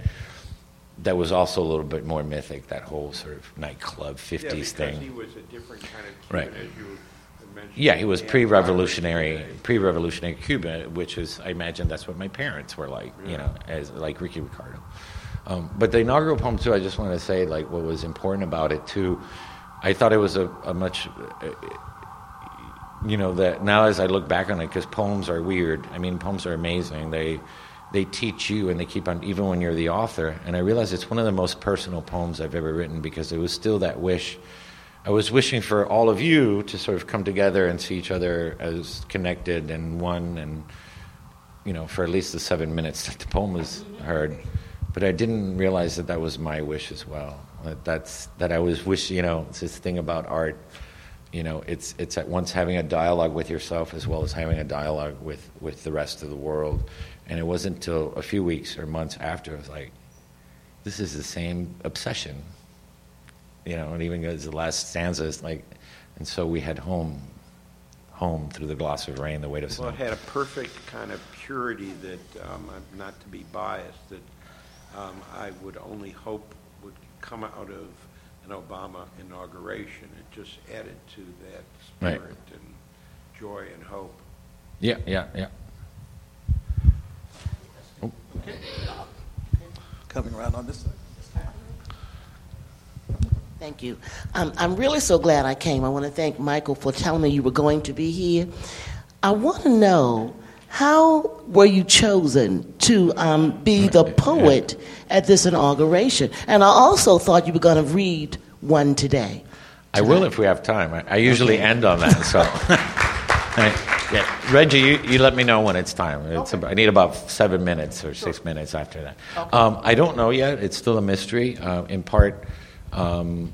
that was also a little bit more mythic. That whole sort of nightclub 50s
yeah, because
thing.
he was a different kind of
Right.
As you mentioned.
Yeah, he was pre-revolutionary, pre-revolutionary Cuba, which is, I imagine, that's what my parents were like, you know, as like Ricky Ricardo. Um, but the inaugural poem too, I just want to say, like, what was important about it too. I thought it was a, a much, uh, you know, that now as I look back on it, because poems are weird. I mean, poems are amazing. They they teach you, and they keep on, even when you're the author. And I realize it's one of the most personal poems I've ever written because it was still that wish. I was wishing for all of you to sort of come together and see each other as connected and one, and you know, for at least the seven minutes that the poem was heard. But I didn't realize that that was my wish as well. That that's that I was wish. You know, it's this thing about art. You know, it's it's at once having a dialogue with yourself as well as having a dialogue with with the rest of the world. And it wasn't until a few weeks or months after I was like, this is the same obsession you know, and even as the last stanza is like, and so we had home, home through the gloss of rain, the weight of snow.
Well, it had a perfect kind of purity that, um, not to be biased, that um, I would only hope would come out of an Obama inauguration. It just added to that
Right.
spirit and joy and hope.
Yeah, yeah, yeah.
Coming around on this side.
Thank you. Um, I'm really so glad I came. I want to thank Michael for telling me you were going to be here. I want to know how were you chosen to um, be the poet at this inauguration? And I also thought you were going to read one today.
I will if we have time. I, I usually end on that. So, (laughs) I- yeah. Reggie, you, you let me know when it's time. It's about, I need about seven minutes or six minutes after that. Um, I don't know yet. It's still a mystery, uh, in part um,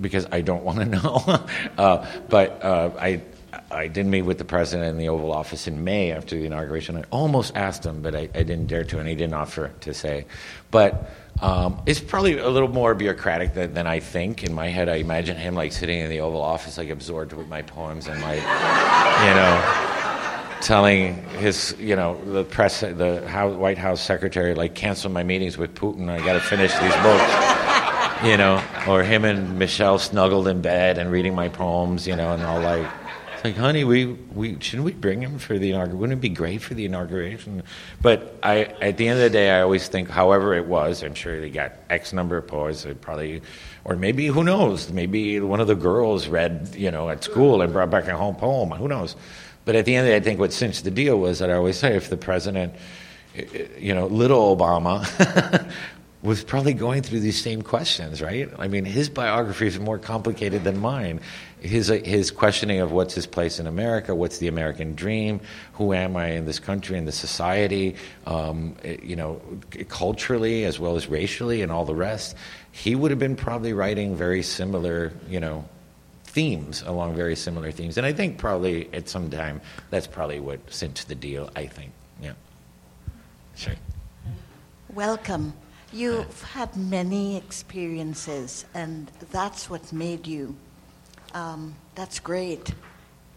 because I don't (laughs) want to know. uh, but uh, I, I did meet with the president in the Oval Office in May after the inauguration. I almost asked him, but I, I didn't dare to, and he didn't offer to say. But um, it's probably a little more bureaucratic than, than I think. In my head, I imagine him like sitting in the Oval Office, like absorbed with my poems and my, (laughs) you know, telling his, you know, the press, the House, White House secretary, like, cancel my meetings with Putin. I got to finish these books, (laughs) you know, or him and Michelle snuggled in bed and reading my poems, you know, and all like It's like, honey, we, we shouldn't we bring him for the inauguration? Wouldn't it be great for the inauguration? But I, at the end of the day, I always think, however it was, I'm sure they got X number of poets. They probably, or maybe who knows? Maybe one of the girls read, you know, at school and brought back a home poem. Who knows? But at the end of the day, I think what cinched the deal was that I always say, if the president, eh, you know, little Obama. (laughs) was probably going through these same questions, right? I mean, his biography is more complicated than mine his uh, his questioning of what's his place in America, what's the American dream, who am I in this country in this society, um, eh, you know, culturally as well as racially and all the rest. He would have been probably writing very similar, you know, themes along very similar themes, and I think probably at some time that's probably what cinched the deal. I think, yeah. Sure.
Welcome. You've had many experiences, and that's what made you um, that's great.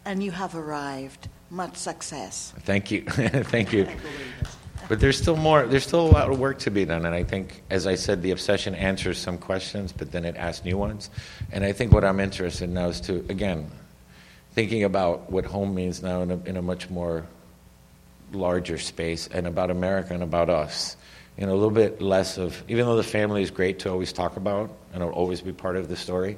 And you have arrived. Much success.
Thank you. (laughs) Thank you. But there's still more, there's still a lot of work to be done. And I think, as I said, the obsession answers some questions, but then it asks new ones. And I think what I'm interested in now is to, again, thinking about what home means now in a, in a much more larger space and about America and about us. You know, a little bit less of, even though the family is great to always talk about and it'll always be part of the story,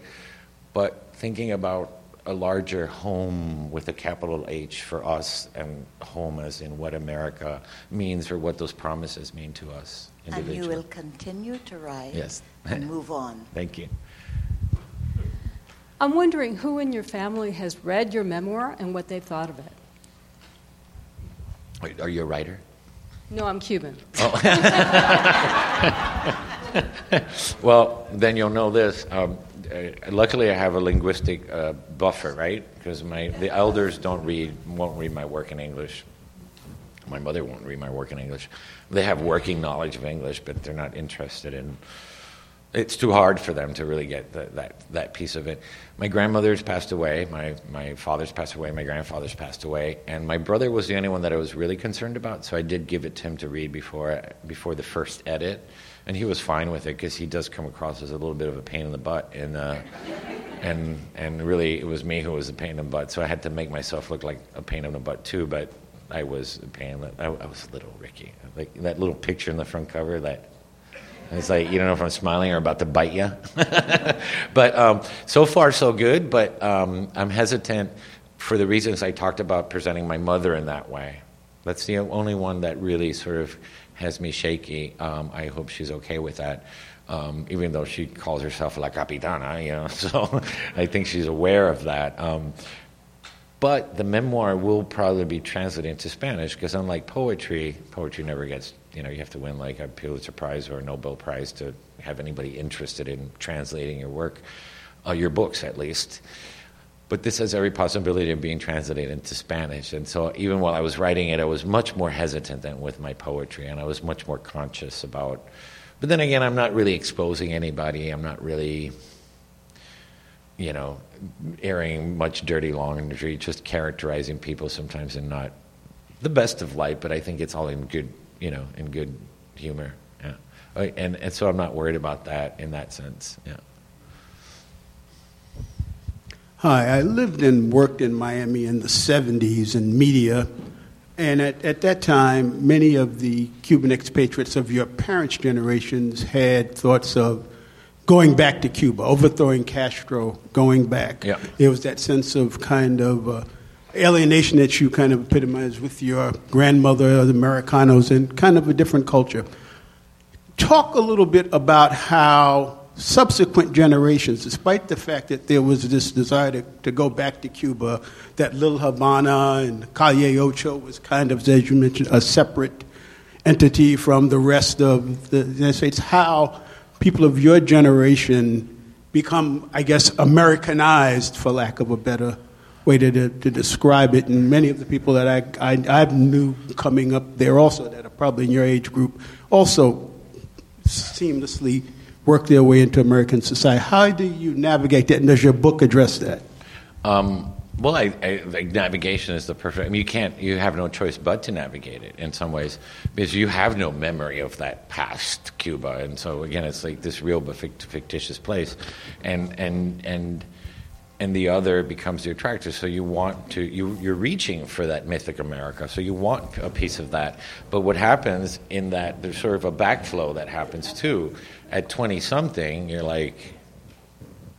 but thinking about a larger home with a capital H for us and home as in what America means or what those promises mean to us individually.
And you will continue to write
yes.
and move on. (laughs)
Thank you.
I'm wondering who in your family has read your memoir and what they've thought of it.
Wait, are you a writer?
No, I'm Cuban. (laughs)
Oh. (laughs) well, then you'll know this. Um, uh, luckily I have a linguistic uh, buffer, right? Because my the elders don't read won't read my work in English. My mother won't read my work in English. They have working knowledge of English, but they're not interested in. It's too hard for them to really get the, that that piece of it. My grandmother's passed away. My my father's passed away. My grandfather's passed away, and my brother was the only one that I was really concerned about. So I did give it to him to read before before the first edit and he was fine with it because he does come across as a little bit of a pain in the butt, and uh, and and really it was me who was a pain in the butt. So I had to make myself look like a pain in the butt too, but I was a pain. I, I was little Ricky, like that little picture in the front cover that. It's like you don't know if I'm smiling or about to bite you. (laughs) but um, so far so good. But um, I'm hesitant for the reasons I talked about presenting my mother in that way. That's the only one that really sort of has me shaky. Um, I hope she's okay with that. Um, even though she calls herself La Capitana, you know, (laughs) so I think she's aware of that. Um, but the memoir will probably be translated into Spanish because, unlike poetry, poetry never gets, you know, you have to win like a Pulitzer Prize or a Nobel Prize to have anybody interested in translating your work, uh, your books at least. But this has every possibility of being translated into Spanish. And so, even while I was writing it, I was much more hesitant than with my poetry, and I was much more conscious about. But then again, I'm not really exposing anybody. I'm not really, you know, airing much dirty laundry, just characterizing people sometimes in not the best of light, but I think it's all in good, you know, in good humor. Yeah. And, and so I'm not worried about that in that sense. Yeah.
Hi, I lived and worked in Miami in the 70s in media. And at, at that time, many of the Cuban expatriates of your parents' generations had thoughts of going back to Cuba, overthrowing Castro, going back.
Yeah.
There was that sense of kind of uh, alienation that you kind of epitomized with your grandmother, the Americanos, and kind of a different culture. Talk a little bit about how subsequent generations, despite the fact that there was this desire to, to go back to Cuba, that Little Havana and Calle Ocho was kind of, as you mentioned, a separate entity from the rest of the United States, how people of your generation become, I guess, Americanized, for lack of a better way to, to, describe it. And many of the people that I, I, I knew coming up there also, that are probably in your age group, also seamlessly work their way into American society. How do you navigate that, and does your book address that?
Um, well, I, I, like navigation is the perfect. I mean, you can't. You have no choice but to navigate it in some ways because you have no memory of that past Cuba, and so again, it's like this real but fictitious place, and and and and the other becomes the attractor. So you want to, you, you're reaching for that mythic America. So you want a piece of that. But what happens in that, there's sort of a backflow that happens too. At 20 something, you're like,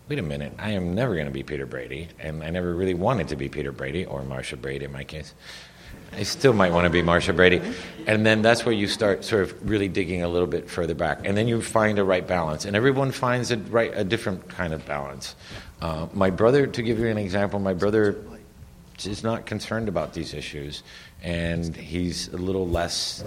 wait a minute, I am never going to be Peter Brady. And I never really wanted to be Peter Brady, or Marcia Brady in my case. I still might want to be Marcia Brady. And then that's where you start sort of really digging a little bit further back. And then you find a right balance. And everyone finds a, right, a different kind of balance. Uh, my brother, to give you an example, my brother is not concerned about these issues. And he's a little less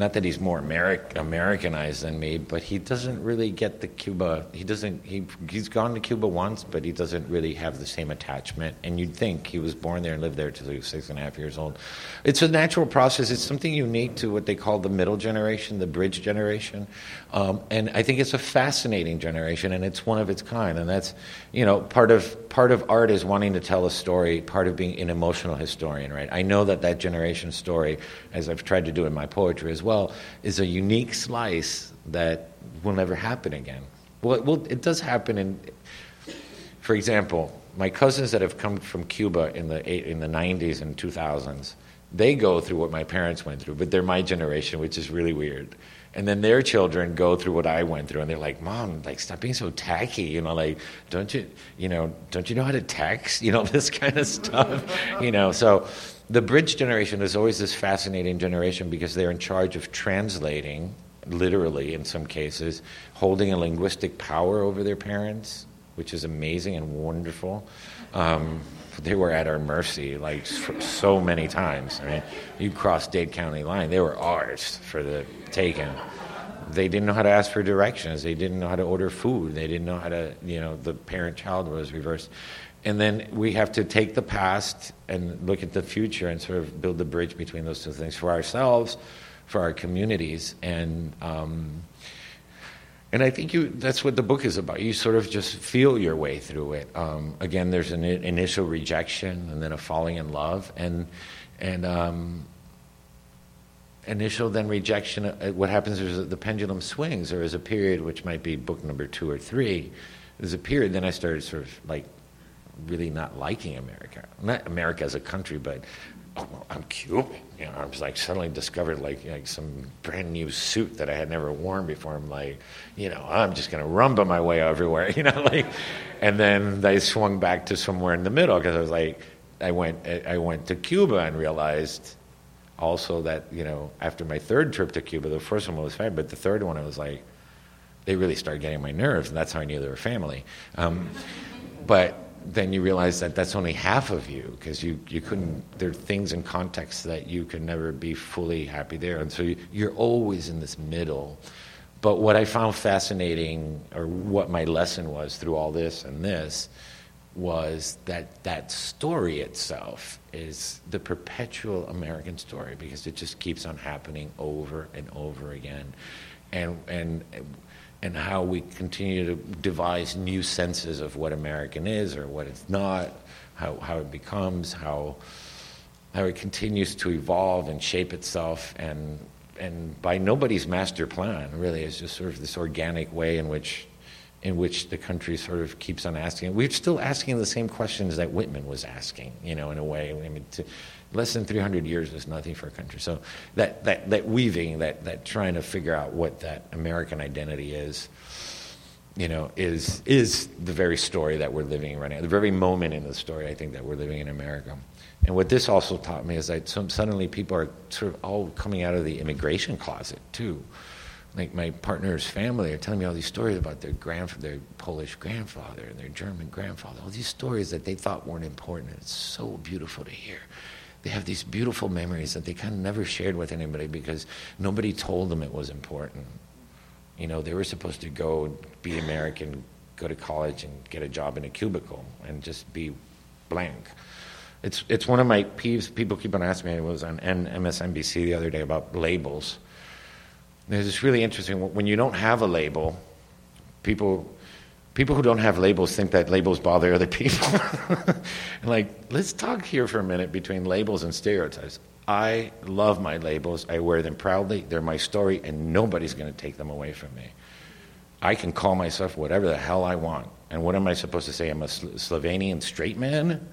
not that he's more Americ- Americanized than me, but he doesn't really get the Cuba. He doesn't. He he's gone to Cuba once, but he doesn't really have the same attachment. And you'd think he was born there and lived there until he was six and a half years old. It's a natural process. It's something unique to what they call the middle generation, the bridge generation, um, and I think it's a fascinating generation, and it's one of its kind. And that's you know part of part of art is wanting to tell a story. Part of being an emotional historian, right? I know that that generation story, as I've tried to do in my poetry as well is a unique slice that will never happen again. Well, well, it does happen in, for example, my cousins that have come from Cuba in the in the 90s and 2000s, they go through what my parents went through, but they're my generation, which is really weird. And then their children go through what I went through, and they're like, "Mom, like, stop being so tacky, you know, like, don't you, you know, don't you know how to text, (laughs) you know, this kind of stuff, you know." So, the bridge generation is always this fascinating generation because they're in charge of translating, literally in some cases, holding a linguistic power over their parents, which is amazing and wonderful. Um, they were at our mercy like so many times. I mean, you cross Dade County line, they were ours for the taking. They didn't know how to ask for directions. They didn't know how to order food. They didn't know how to, you know, the parent-child was reversed and then we have to take the past and look at the future and sort of build the bridge between those two things for ourselves, for our communities, and um, and I think you that's what the book is about. You sort of just feel your way through it. Um, again, there's an initial rejection and then a falling in love, and and um, initial then rejection. Uh, what happens is the pendulum swings. There is a period which might be book number two or three. There's a period. Then I started sort of like really not liking America. Not America as a country, but I'm Cuban. You know, I was like suddenly discovered like like some brand new suit that I had never worn before. I'm like, you know, I'm just gonna rumba my way everywhere. (laughs) You know, like, and then they swung back to somewhere in the middle because I was like, I went I went to Cuba and realized also that you know after my third trip to Cuba, the first one was fine, but the third one I was like, they really started getting my nerves, and that's how I knew they were family. Um, but then you realize that that's only half of you because you, you couldn't there are things in context that you can never be fully happy there. And so you, you're always in this middle. But what i found fascinating or what my lesson was through all this and this was that that story itself is the perpetual american story because it just keeps on happening over and over again. And and and how we continue to devise new senses of what American is or what it's not, how, how it becomes, how, how it continues to evolve and shape itself, and, and by nobody's master plan, really. It's just sort of this organic way in which, in which the country sort of keeps on asking. We're still asking the same questions that Whitman was asking, you know, in a way. I mean, to, less than 300 years is nothing for a country. So that, that, that weaving, that, that trying to figure out what that American identity is, you know, is, is the very story that we're living right now, the very moment in the story I think that we're living in America. And what this also taught me is that some, suddenly people are sort of all coming out of the immigration closet too. Like my partner's family are telling me all these stories about their grand, their Polish grandfather and their German grandfather. All these stories that they thought weren't important. It's so beautiful to hear they have these beautiful memories that they kind of never shared with anybody because nobody told them it was important. You know, they were supposed to go be American, go to college, and get a job in a cubicle and just be blank. It's, it's one of my peeves. People keep on asking me. It was on MSNBC the other day about labels. There's this really interesting. When you don't have a label, people people who don't have labels think that labels bother other people. (laughs) like, let's talk here for a minute between labels and stereotypes. I love my labels. I wear them proudly. They're my story, and nobody's going to take them away from me. I can call myself whatever the hell I want. And what am I supposed to say? I'm a Slovenian straight man?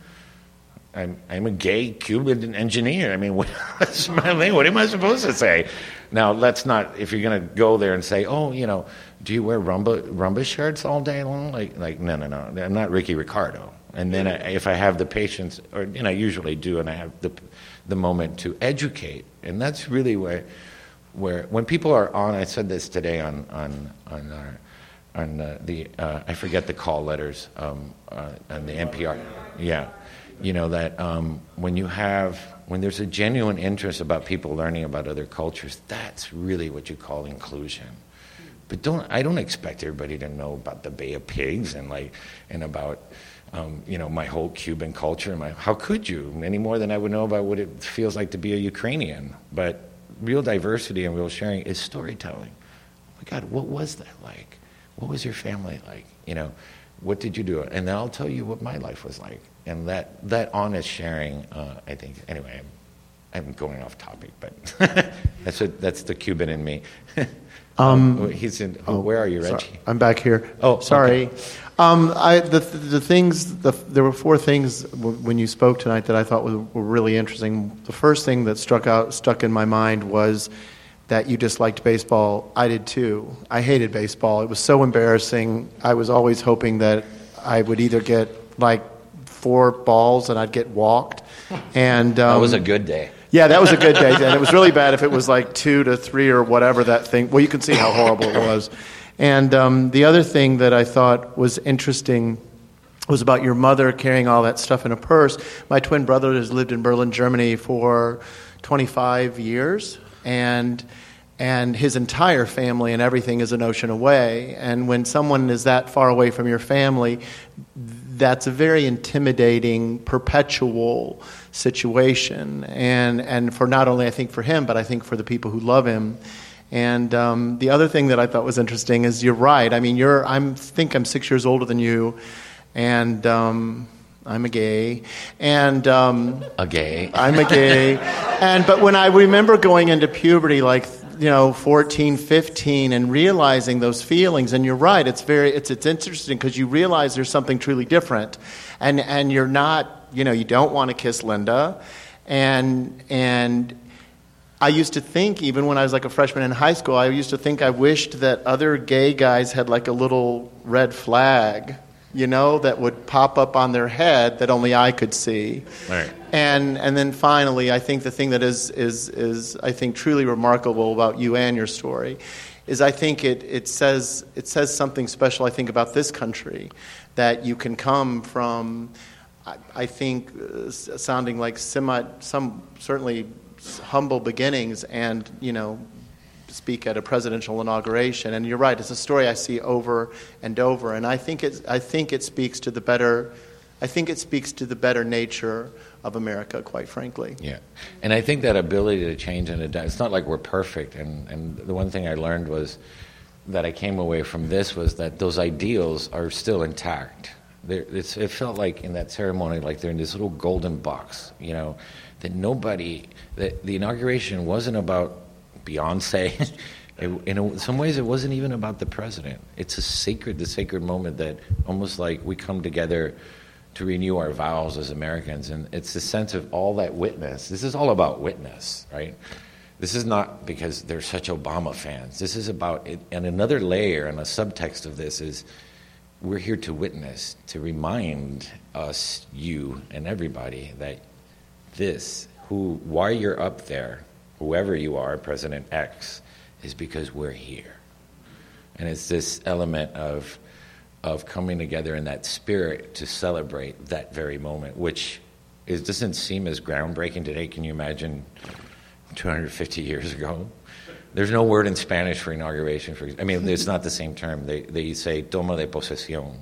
I'm, I'm a gay Cuban engineer. I mean, (laughs) what? What am I supposed to say? Now, let's not, if you're going to go there and say, oh, you know, do you wear rumba, rumba shirts all day long? Like, like, no, no, no. I'm not Ricky Ricardo. And then I, if I have the patience, or, you know, I usually do, and I have the, the moment to educate. And that's really where, where when people are on, I said this today on, on, on our, on the, uh, I forget the call letters um, uh, on the NPR. Yeah you know that um, when you have when there's a genuine interest about people learning about other cultures that's really what you call inclusion but don't i don't expect everybody to know about the bay of pigs and like and about um, you know my whole cuban culture my how could you? Any more than i would know about what it feels like to be a ukrainian. But real diversity and real sharing is storytelling. Oh my god what was that like? What was your family like? You know what did you do? And then i'll tell you what my life was like. And that that honest sharing, uh, I think. Anyway, I'm, I'm, going off topic, but (laughs) that's that's the Cuban in me. (laughs) um, oh, he's in. Oh, where are you, Reggie?
Sorry, I'm back here.
Oh,
sorry.
Okay.
Um, I, the, the things, the, there were four things when you spoke tonight that I thought were, were really interesting. The first thing that struck out, stuck in my mind was that you disliked baseball. I did too. I hated baseball. It was so embarrassing. I was always hoping that I would either get like four balls and I'd get walked. (laughs) And um,
that was a good day.
Yeah, that was a good day. And it was really bad if it was like two to three or whatever that thing. Well, you can see how horrible it (coughs) was. And um, the other thing that I thought was interesting was about your mother carrying all that stuff in a purse. My twin brother has lived in Berlin, Germany for 25 years, and and his entire family and everything is an ocean away. And when someone is that far away from your family, that's a very intimidating, perpetual situation. And, and for not only, I think, for him, but I think for the people who love him. And um, the other thing that I thought was interesting is you're right. I mean, you're, I think I'm six years older than you, and um, I'm a gay. And um,
a gay.
I'm a gay. (laughs) and but when I remember going into puberty, like you know 14 15 and realizing those feelings and you're right it's very it's it's interesting because you realize there's something truly different and and you're not you know you don't want to kiss linda and and I used to think, even when I was like a freshman in high school, I used to think I wished that other gay guys had like a little red flag you know, that would pop up on their head that only I could see.
Right.
And and then finally, I think the thing that is is is I think truly remarkable about you and your story is I think it, it says it says something special I think about this country that you can come from I, I think uh, sounding like semi some certainly humble beginnings and you know speak at a presidential inauguration. And you're right; it's a story I see over and over. And I think it, I think it speaks to the better. I think it speaks to the better nature of America, quite frankly.
Yeah, and I think that ability to change and adapt. It's not like we're perfect. And and the one thing I learned was that I came away from this was that those ideals are still intact. it felt like in that ceremony, like they're in this little golden box. You know, that nobody. That the inauguration wasn't about Beyonce. (laughs) It, in some ways, it wasn't even about the president. It's a sacred, the sacred moment that almost like we come together to renew our vows as Americans, and it's the sense of all that witness. This is all about witness, right? This is not because they're such Obama fans. This is about, it, and another layer and a subtext of this is we're here to witness, to remind us, you, and everybody that this, who, why you're up there, whoever you are, President X, is because we're here. And it's this element of, of coming together in that spirit to celebrate that very moment, which is, doesn't seem as groundbreaking today. Can you imagine 250 years ago? There's no word in Spanish for inauguration. For, I mean, it's not the same term. They, they say toma de posesión.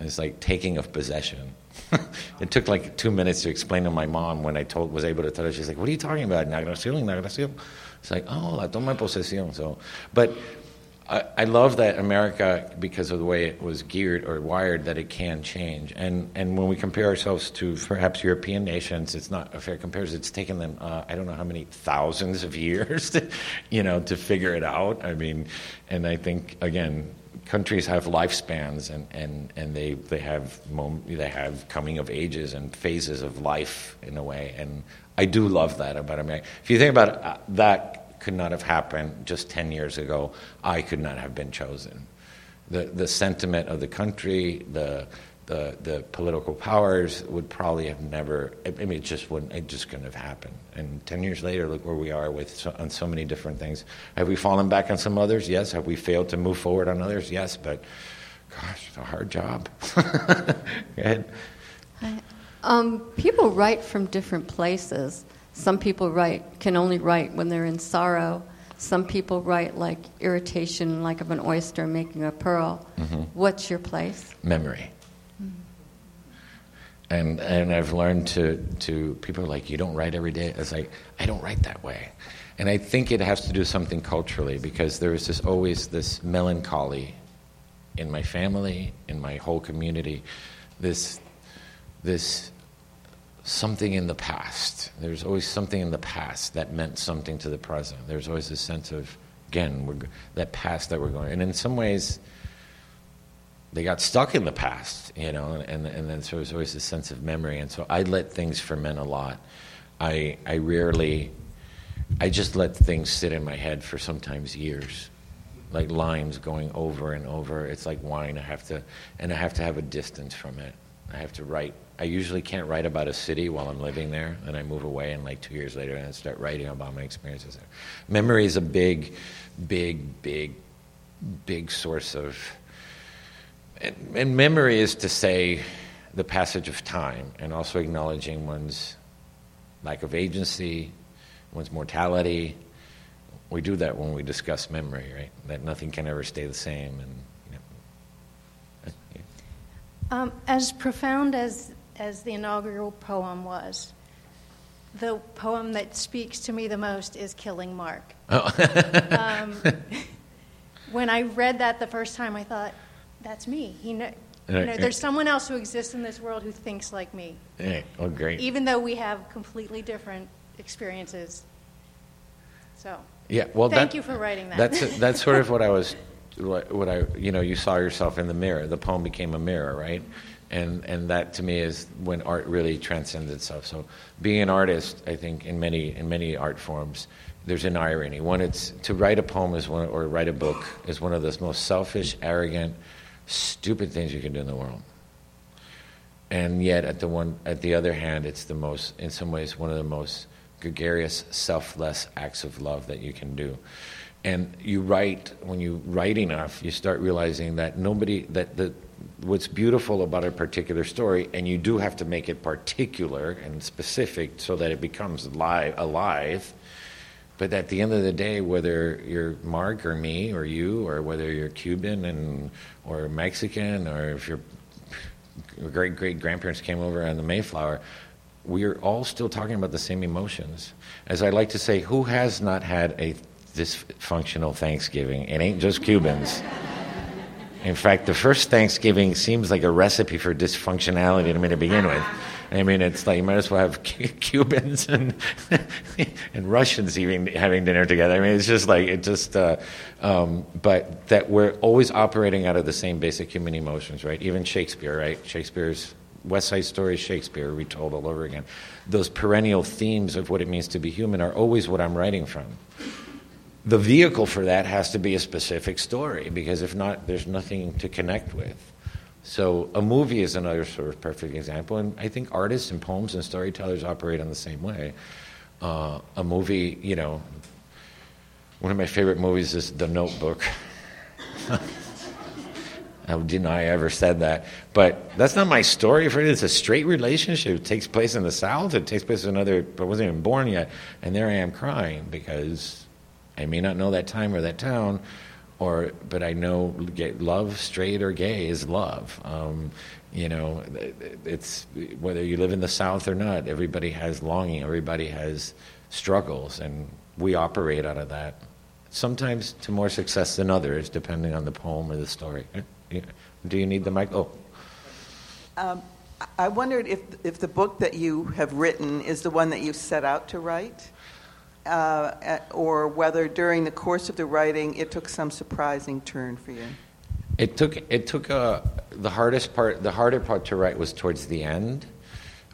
It's like taking of possession. (laughs) it took like two minutes to explain to my mom when I told was able to tell her. She's like, "What are you talking about? Inauguración, inauguración." It's like, "Oh, la toma posesión." So, but I, I love that America because of the way it was geared or wired that it can change. And and when we compare ourselves to perhaps European nations, it's not a fair comparison. It's taken them uh, I don't know how many thousands of years, (laughs) to, you know, to figure it out. I mean, and I think again countries have lifespans and, and, and they, they, have mom- they have coming of ages and phases of life in a way. And I do love that about America. If you think about it, uh, that could not have happened just 10 years ago. I could not have been chosen. The, the sentiment of the country, the, the, the political powers would probably have never, I mean, it just wouldn't, it just couldn't have happened. And 10 years later, look where we are with so, on so many different things. Have we fallen back on some others? Yes. Have we failed to move forward on others? Yes. But gosh, it's a hard job. (laughs) Go ahead.
Um, people write from different places. Some people write, can only write when they're in sorrow. Some people write like irritation, like of an oyster making a pearl. Mm-hmm. What's your place?
Memory and and I've learned to to people are like you don't write every day. It's like I don't write that way, and I think it has to do something culturally because there is this always this melancholy in my family, in my whole community, this this something in the past. There's always something in the past that meant something to the present. There's always a sense of again that past that we're going, and in some ways they got stuck in the past, you know, and, and then so there's always a sense of memory. And so I let things ferment a lot. I, I rarely, I just let things sit in my head for sometimes years, like lines going over and over. It's like wine. I have to, and I have to have a distance from it. I have to write. I usually can't write about a city while I'm living there, and I move away, and like two years later, and I start writing about my experiences there. Memory is a big, big, big, big source of and, and memory is to say the passage of time and also acknowledging one's lack of agency, one's mortality. We do that when we discuss memory, right? That nothing can ever stay the same. And you know.
um, as profound as as the inaugural poem was, the poem that speaks to me the most is "Killing Mark." Oh. (laughs) um, when I read that the first time, I thought, that's me. He know, you know, there's someone else who exists in this world who thinks like me.
Yeah. Oh, great.
Even though we have completely different experiences. So.
Yeah. Well,
thank
that,
you for writing that.
That's (laughs) that's sort of what I was, what I you know you saw yourself in the mirror. The poem became a mirror, right? And and that to me is when art really transcends itself. So being an artist, I think in many in many art forms, there's an irony. One, it's to write a poem is one, or write a book is one of the most selfish, arrogant stupid things you can do in the world. And yet, at the one, at the other hand, it's the most, in some ways, one of the most gregarious, selfless acts of love that you can do. And you write when you write enough, you start realizing that nobody that the what's beautiful about a particular story, and you do have to make it particular and specific so that it becomes live, alive but at the end of the day, whether you're Mark or me or you, or whether you're Cuban and or Mexican, or if your great great grandparents came over on the Mayflower, we're all still talking about the same emotions. As I like to say, who has not had a dysfunctional Thanksgiving? It ain't just Cubans. In fact, the first Thanksgiving seems like a recipe for dysfunctionality to me to begin with. I mean, it's like you might as well have Cubans and (laughs) and Russians even having dinner together. I mean, it's just like it just. Uh, um, but that we're always operating out of the same basic human emotions, right? Even Shakespeare, right? Shakespeare's West Side Story, Shakespeare, retold all over again. Those perennial themes of what it means to be human are always what I'm writing from. The vehicle for that has to be a specific story because if not, there's nothing to connect with. So a movie is another sort of perfect example, and I think artists and poems and storytellers operate on the same way. Uh, a movie, you know, one of my favorite movies is The Notebook. (laughs) How didn't I ever said that? But that's not my story. For it, it's a straight relationship. It takes place in the South. It takes place in another. I wasn't even born yet, and there I am crying because I may not know that time or that town, or but I know gay, love, straight or gay, is love. Um, you know, it's whether you live in the South or not. Everybody has longing. Everybody has struggles, and we operate out of that. Sometimes to more success than others, depending on the poem or the story. Do you need the mic? Oh.
Um, I wondered if if the book that you have written is the one that you set out to write uh, or whether during the course of the writing it took some surprising turn for you.
It took it took uh, the hardest part. The harder part to write was towards the end,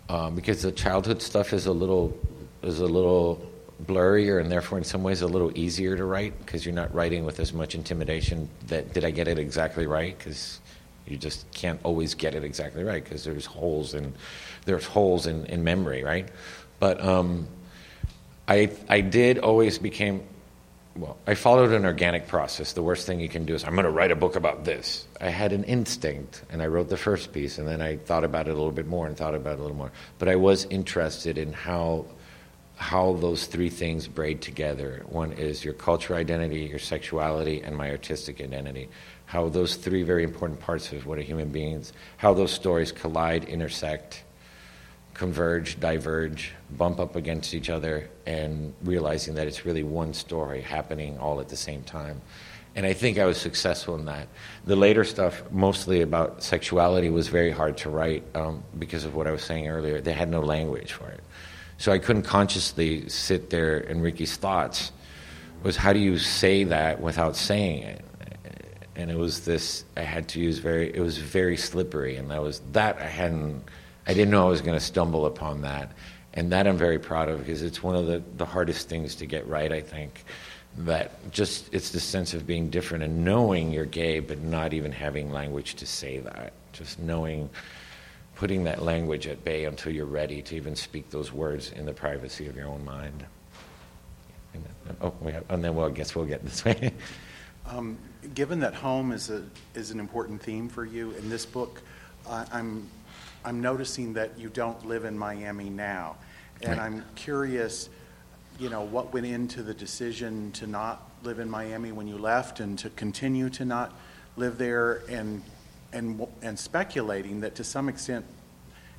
um, because the childhood stuff is a little is a little blurrier and therefore in some ways a little easier to write because you're not writing with as much intimidation that did I get it exactly right because you just can't always get it exactly right because there's holes in there's holes in, in memory right but um, I I did always became well I followed an organic process the worst thing you can do is I'm going to write a book about this I had an instinct and I wrote the first piece and then I thought about it a little bit more and thought about it a little more but I was interested in how how those three things braid together. One is your cultural identity, your sexuality, and my artistic identity. How those three very important parts of what a human being is, how those stories collide, intersect, converge, diverge, bump up against each other, and realizing that it's really one story happening all at the same time. And I think I was successful in that. The later stuff, mostly about sexuality, was very hard to write um, because of what I was saying earlier. They had no language for it. So I couldn't consciously sit there in Ricky's thoughts was how do you say that without saying it? And it was this I had to use very it was very slippery and that was that I hadn't I didn't know I was going to stumble upon that. And that I'm very proud of because it's one of the, the hardest things to get right, I think. That just it's the sense of being different and knowing you're gay but not even having language to say that. Just knowing putting that language at bay until you're ready to even speak those words in the privacy of your own mind. And, oh, we have, and then we'll I guess we'll get this way. (laughs)
um, given that home is a is an important theme for you in this book, uh, I'm I'm noticing that you don't live in Miami now, and. I'm curious, you know, what went into the decision to not live in Miami when you left, and to continue to not live there, and and, and speculating that to some extent,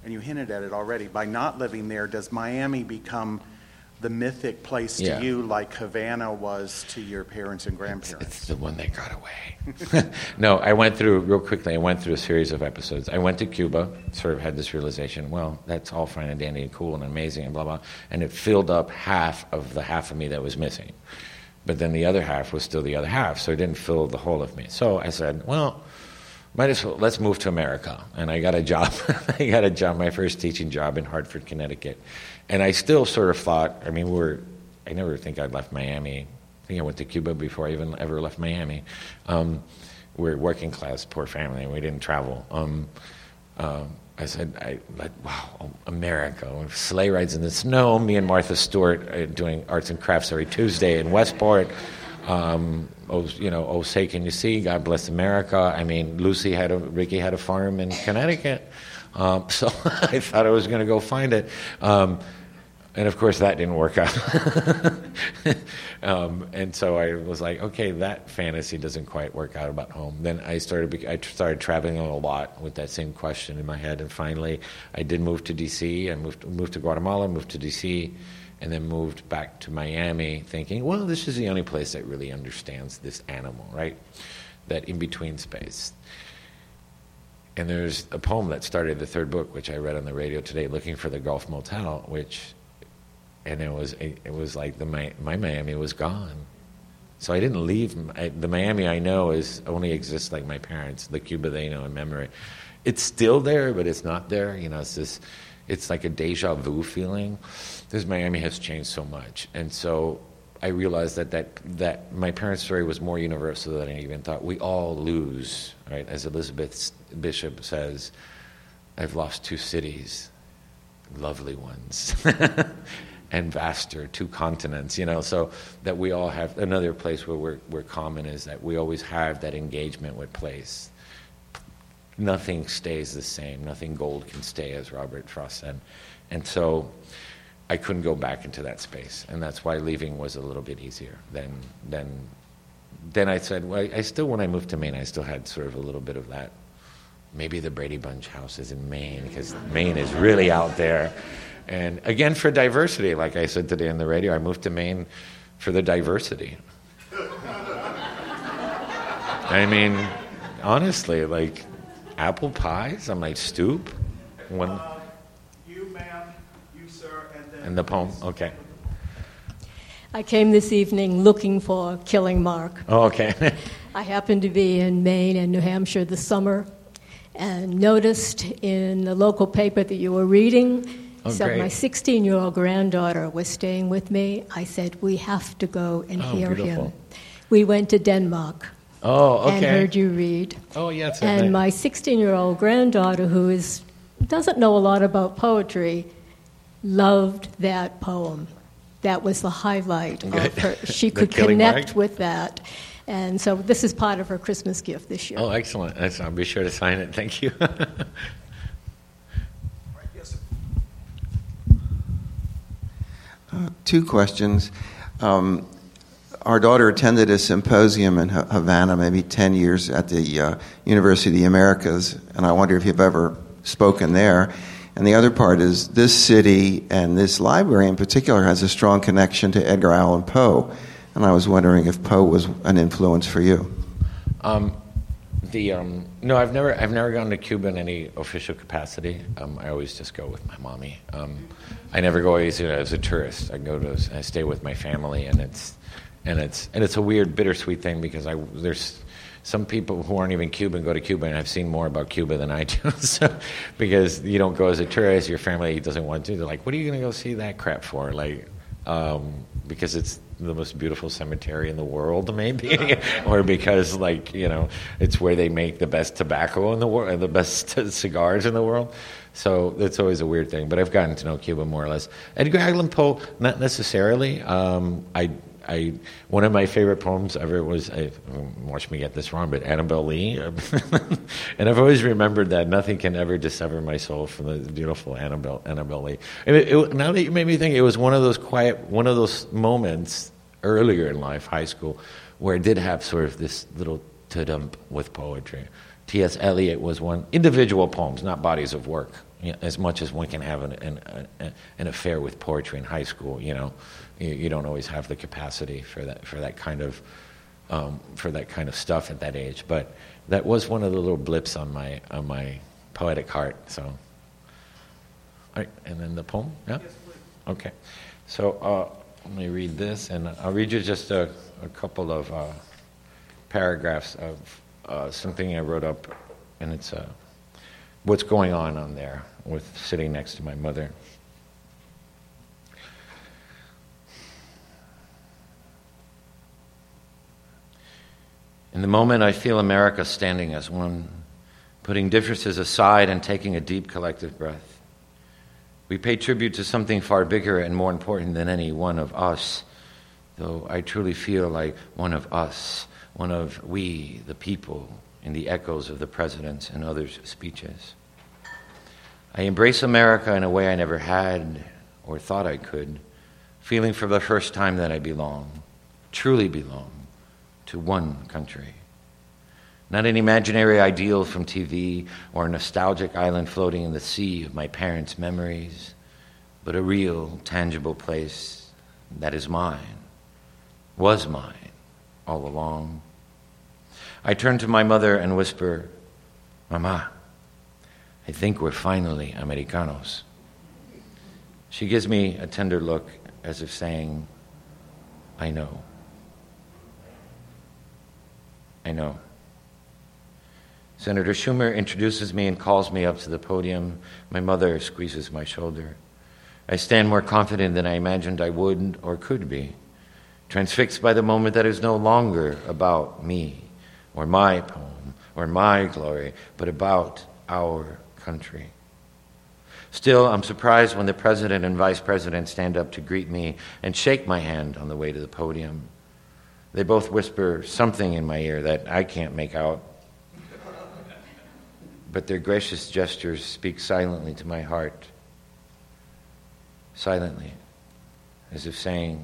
and you hinted at it already, by not living there, does Miami become the mythic place to
yeah.
you like Havana was to your parents and grandparents?
It's, it's the one that got away. (laughs) no, I went through, real quickly, I went through a series of episodes. I went to Cuba, sort of had this realization, well, that's all fine and dandy and cool and amazing and blah, blah. And it filled up half of the half of me that was missing. But then the other half was still the other half, so it didn't fill the whole of me. So I said, well, might as well let's move to America. And I got a job. (laughs) I got a job, my first teaching job in Hartford, Connecticut. And I still sort of thought, I mean, we're, I never think I'd left Miami. I think I went to Cuba before I even ever left Miami. Um, we're working class, poor family, we didn't travel. Um, uh, I said, I, like, wow, America. Sleigh rides in the snow. Me and Martha Stewart uh, doing arts and crafts every Tuesday in Westport. Um, oh, you know, oh, say, can you see? God bless America. I mean, Lucy had a, Ricky had a farm in Connecticut. Um, (laughs) so (laughs) I thought I was going to go find it. Um, and of course, that didn't work out. (laughs) um, and so I was like, okay, that fantasy doesn't quite work out about home. Then I started, I started traveling a lot with that same question in my head. And finally, I did move to D.C. I moved, moved to Guatemala, moved to D.C and then moved back to Miami thinking, well, this is the only place that really understands this animal, right? That in between space. And there's a poem that started the third book, which I read on the radio today, looking for the Gulf Motel, which, and it was it was like the my, my Miami was gone, so I didn't leave. I, the Miami I know is only exists like my parents, the Cuba they know in memory. It's still there, but it's not there. You know, it's this, it's like a deja vu feeling this Miami has changed so much, and so I realized that that that my parents' story was more universal than I even thought. We all lose, right? As Elizabeth Bishop says, "I've lost two cities, lovely ones." (laughs) and vaster, two continents, you know, so that we all have another place where we're, we're common is that we always have that engagement with place. Nothing stays the same. Nothing gold can stay, as Robert Frost said. And so I couldn't go back into that space, and that's why leaving was a little bit easier than than. Then I said, well, I still, when I moved to Maine, I still had sort of a little bit of that. Maybe the Brady Bunch house is in Maine because Maine is really out there, and again for diversity, like I said today on the radio, I moved to Maine for the diversity. I mean, honestly, like apple pies on my stoop. When, and the poem? Okay.
I came this evening looking for Killing Mark.
Oh, okay. (laughs)
I happened to be in Maine and New Hampshire this summer and noticed in the local paper that you were reading.
Oh,
so
great.
my 16 year old granddaughter was staying with me. I said, We have to go and
Oh,
hear
beautiful.
him. We went to Denmark
Oh, okay.
and heard you read.
Oh, yeah. It's
And my 16 year old granddaughter, who is, doesn't know a lot about poetry, loved that poem. That was the highlight of
Good.
her. (laughs) She could connect
Mark?
with that. And so this is part of her Christmas gift this year.
Oh, excellent. I'll be sure to sign it. Thank you. (laughs)
two questions. Um, our daughter attended a symposium in Havana maybe 10 years at the uh, University of the Americas, and I wonder if you've ever spoken there. And the other part is this city and this library in particular has a strong connection to Edgar Allan Poe. And I was wondering if Poe was an influence for you.
Um, the um, no, I've never I've never gone to Cuba in any official capacity. Um, I always just go with my mommy. Um, I never go as, as a tourist. I go to I stay with my family, and it's and it's and it's a weird bittersweet thing because I there's some people who aren't even Cuban go to Cuba, and I've seen more about Cuba than I do. (laughs) so, because you don't go as a tourist, your family doesn't want to. They're like, "What are you going to go see that crap for?" Like, um, because it's the most beautiful cemetery in the world, maybe, (laughs) or because like you know it's where they make the best tobacco in the world, and the best (laughs) cigars in the world. So it's always a weird thing. But I've gotten to know Cuba more or less. Edgar Allan Poe, not necessarily. Um, I. I, one of my favorite poems ever was, I, watch me get this wrong, but Annabel Lee. (laughs) and I've always remembered that nothing can ever dissever my soul from the beautiful Annabel, Annabel Lee. It, it, now that you made me think, it was one of those quiet, one of those moments earlier in life, high school, where I did have sort of this little to-dump with poetry. T.S. Eliot was one, individual poems, not bodies of work, you know, as much as one can have an, an, an affair with poetry in high school, you know. You, you don't always have the capacity for that, for that kind of, um, for that kind of stuff at that age. But that was one of the little blips on my, on my poetic heart, so. All right, and then the poem, yeah? Okay. So uh, let me read this, and I'll read you just a, a couple of uh, paragraphs of uh, something I wrote up, and it's uh, what's going on on there with sitting next to my mother. In the moment, I feel America standing as one, putting differences aside and taking a deep collective breath. We pay tribute to something far bigger and more important than any one of us, though I truly feel like one of us, one of we, the people, in the echoes of the president's and others' speeches. I embrace America in a way I never had or thought I could, feeling for the first time that I belong, truly belong, to one country. Not an imaginary ideal from TV or a nostalgic island floating in the sea of my parents' memories, but a real, tangible place that is mine, was mine all along. I turn to my mother and whisper, Mama, I think we're finally Americanos. She gives me a tender look as if saying, I know. I know. Senator Schumer introduces me and calls me up to the podium. My mother squeezes my shoulder. I stand more confident than I imagined I would or could be, transfixed by the moment that is no longer about me or my poem or my glory, but about our country. Still, I'm surprised when the president and vice president stand up to greet me and shake my hand on the way to the podium. They both whisper something in my ear that I can't make out. But their gracious gestures speak silently to my heart. Silently, as if saying,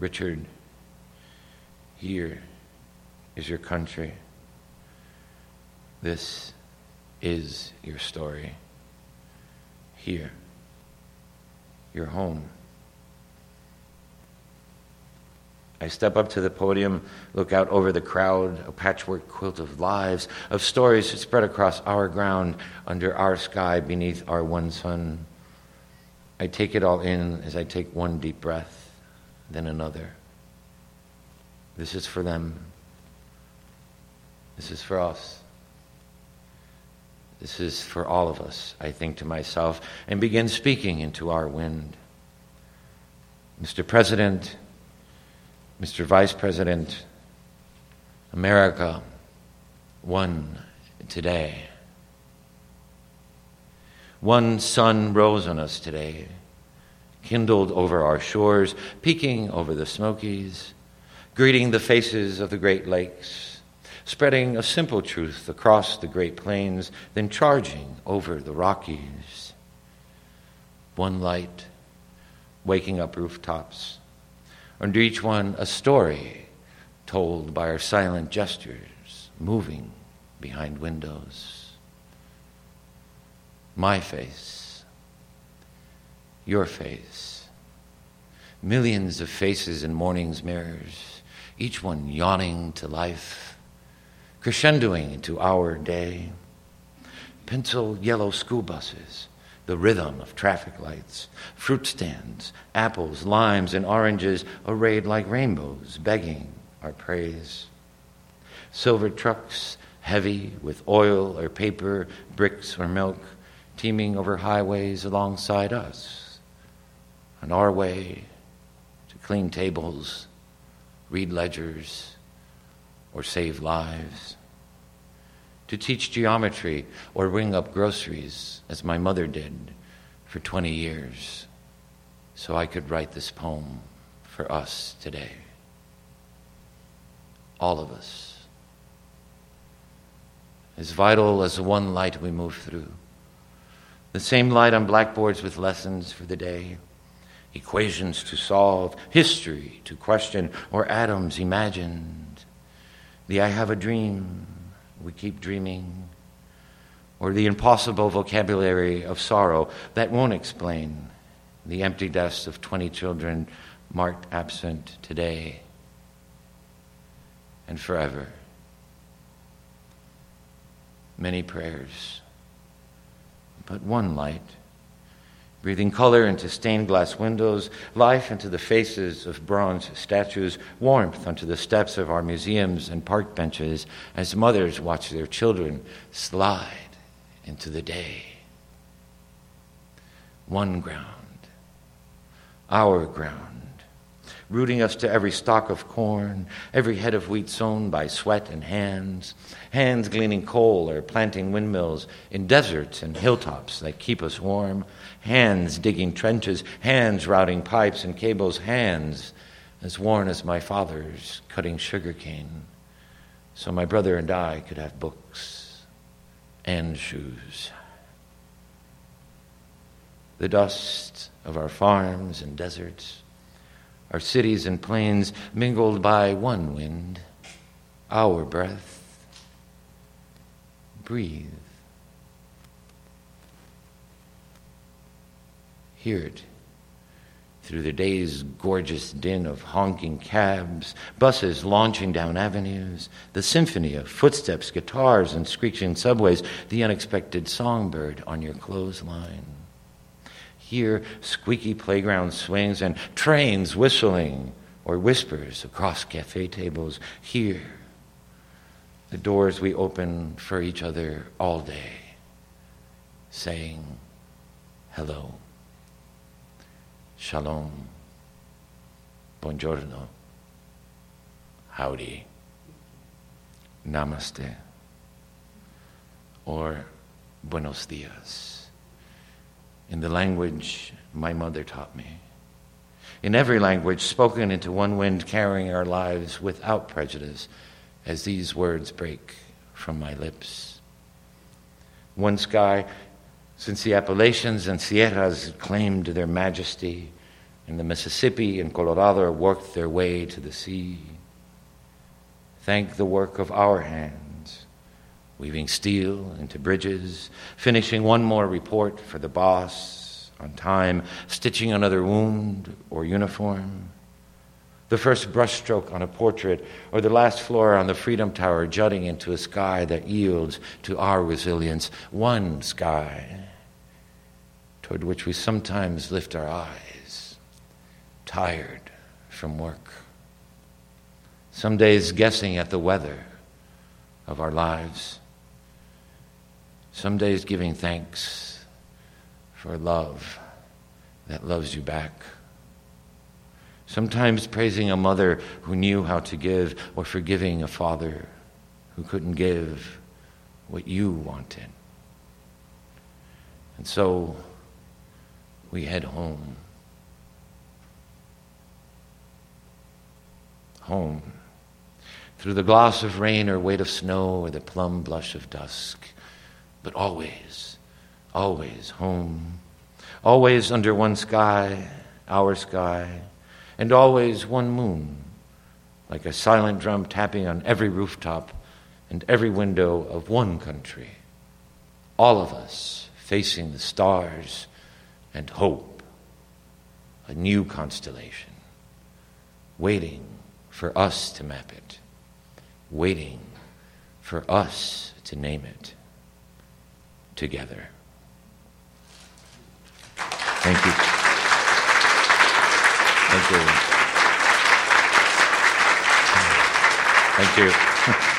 Richard, here is your country. This is your story. Here, your home. I step up to the podium, look out over the crowd, a patchwork quilt of lives, of stories spread across our ground, under our sky, beneath our one sun. I take it all in as I take one deep breath, then another. This is for them. This is for us. This is for all of us, I think to myself, and begin speaking into our wind. Mr. President, Mr. Vice President, America, won today. One sun rose on us today, kindled over our shores, peeking over the Smokies, greeting the faces of the Great Lakes, spreading a simple truth across the Great Plains, then charging over the Rockies. One light, waking up rooftops, under each one a story told by our silent gestures, moving behind windows. My face, your face, millions of faces in morning's mirrors, each one yawning to life, crescendoing into our day. Pencil yellow school buses, the rhythm of traffic lights, fruit stands, apples, limes, and oranges arrayed like rainbows, begging our praise. Silver trucks, heavy with oil or paper, bricks or milk, teeming over highways alongside us, on our way to clean tables, read ledgers, or save lives, to teach geometry or ring up groceries, as my mother did for 20 years, so I could write this poem for us today all of us. As vital as the one light we move through. The same light on blackboards with lessons for the day, equations to solve, history to question, or atoms imagined. The I have a dream, we keep dreaming, or the impossible vocabulary of sorrow that won't explain the empty desk of 20 children marked absent today and forever. Many prayers, but one light, breathing color into stained glass windows, life into the faces of bronze statues, warmth onto the steps of our museums and park benches as mothers watch their children slide into the day. One ground, our ground rooting us to every stalk of corn, every head of wheat sown by sweat and hands, hands gleaning coal or planting windmills in deserts and hilltops that keep us warm, hands digging trenches, hands routing pipes and cables, hands as worn as my father's cutting sugarcane, so my brother and I could have books and shoes. The dust of our farms and deserts our cities and plains mingled by one wind, our breath. Breathe. Hear it through the day's gorgeous din of honking cabs, buses launching down avenues, the symphony of footsteps, guitars, and screeching subways, the unexpected songbird on your clothesline hear squeaky playground swings and trains whistling or whispers across cafe tables. Hear the doors we open for each other all day, saying hello, shalom, buongiorno, howdy, namaste, or buenos dias. In the language my mother taught me. In every language spoken into one wind, carrying our lives without prejudice, as these words break from my lips. One sky, since the Appalachians and Sierras claimed their majesty, and the Mississippi and Colorado worked their way to the sea. Thank the work of our hands weaving steel into bridges, finishing one more report for the boss on time, stitching another wound or uniform, the first brushstroke on a portrait, or the last floor on the Freedom Tower jutting into a sky that yields to our resilience, one sky toward which we sometimes lift our eyes, tired from work. Some days guessing at the weather of our lives. Some days giving thanks for love that loves you back. Sometimes praising a mother who knew how to give, or forgiving a father who couldn't give what you wanted. And so we head home. Home. Through the gloss of rain or weight of snow or the plum blush of dusk. But always, always home. Always under one sky, our sky, and always one moon, like a silent drum tapping on every rooftop and every window of one country. All of us facing the stars and hope, a new constellation, waiting for us to map it, waiting for us to name it together. Thank you. Thank you. Thank you. (laughs)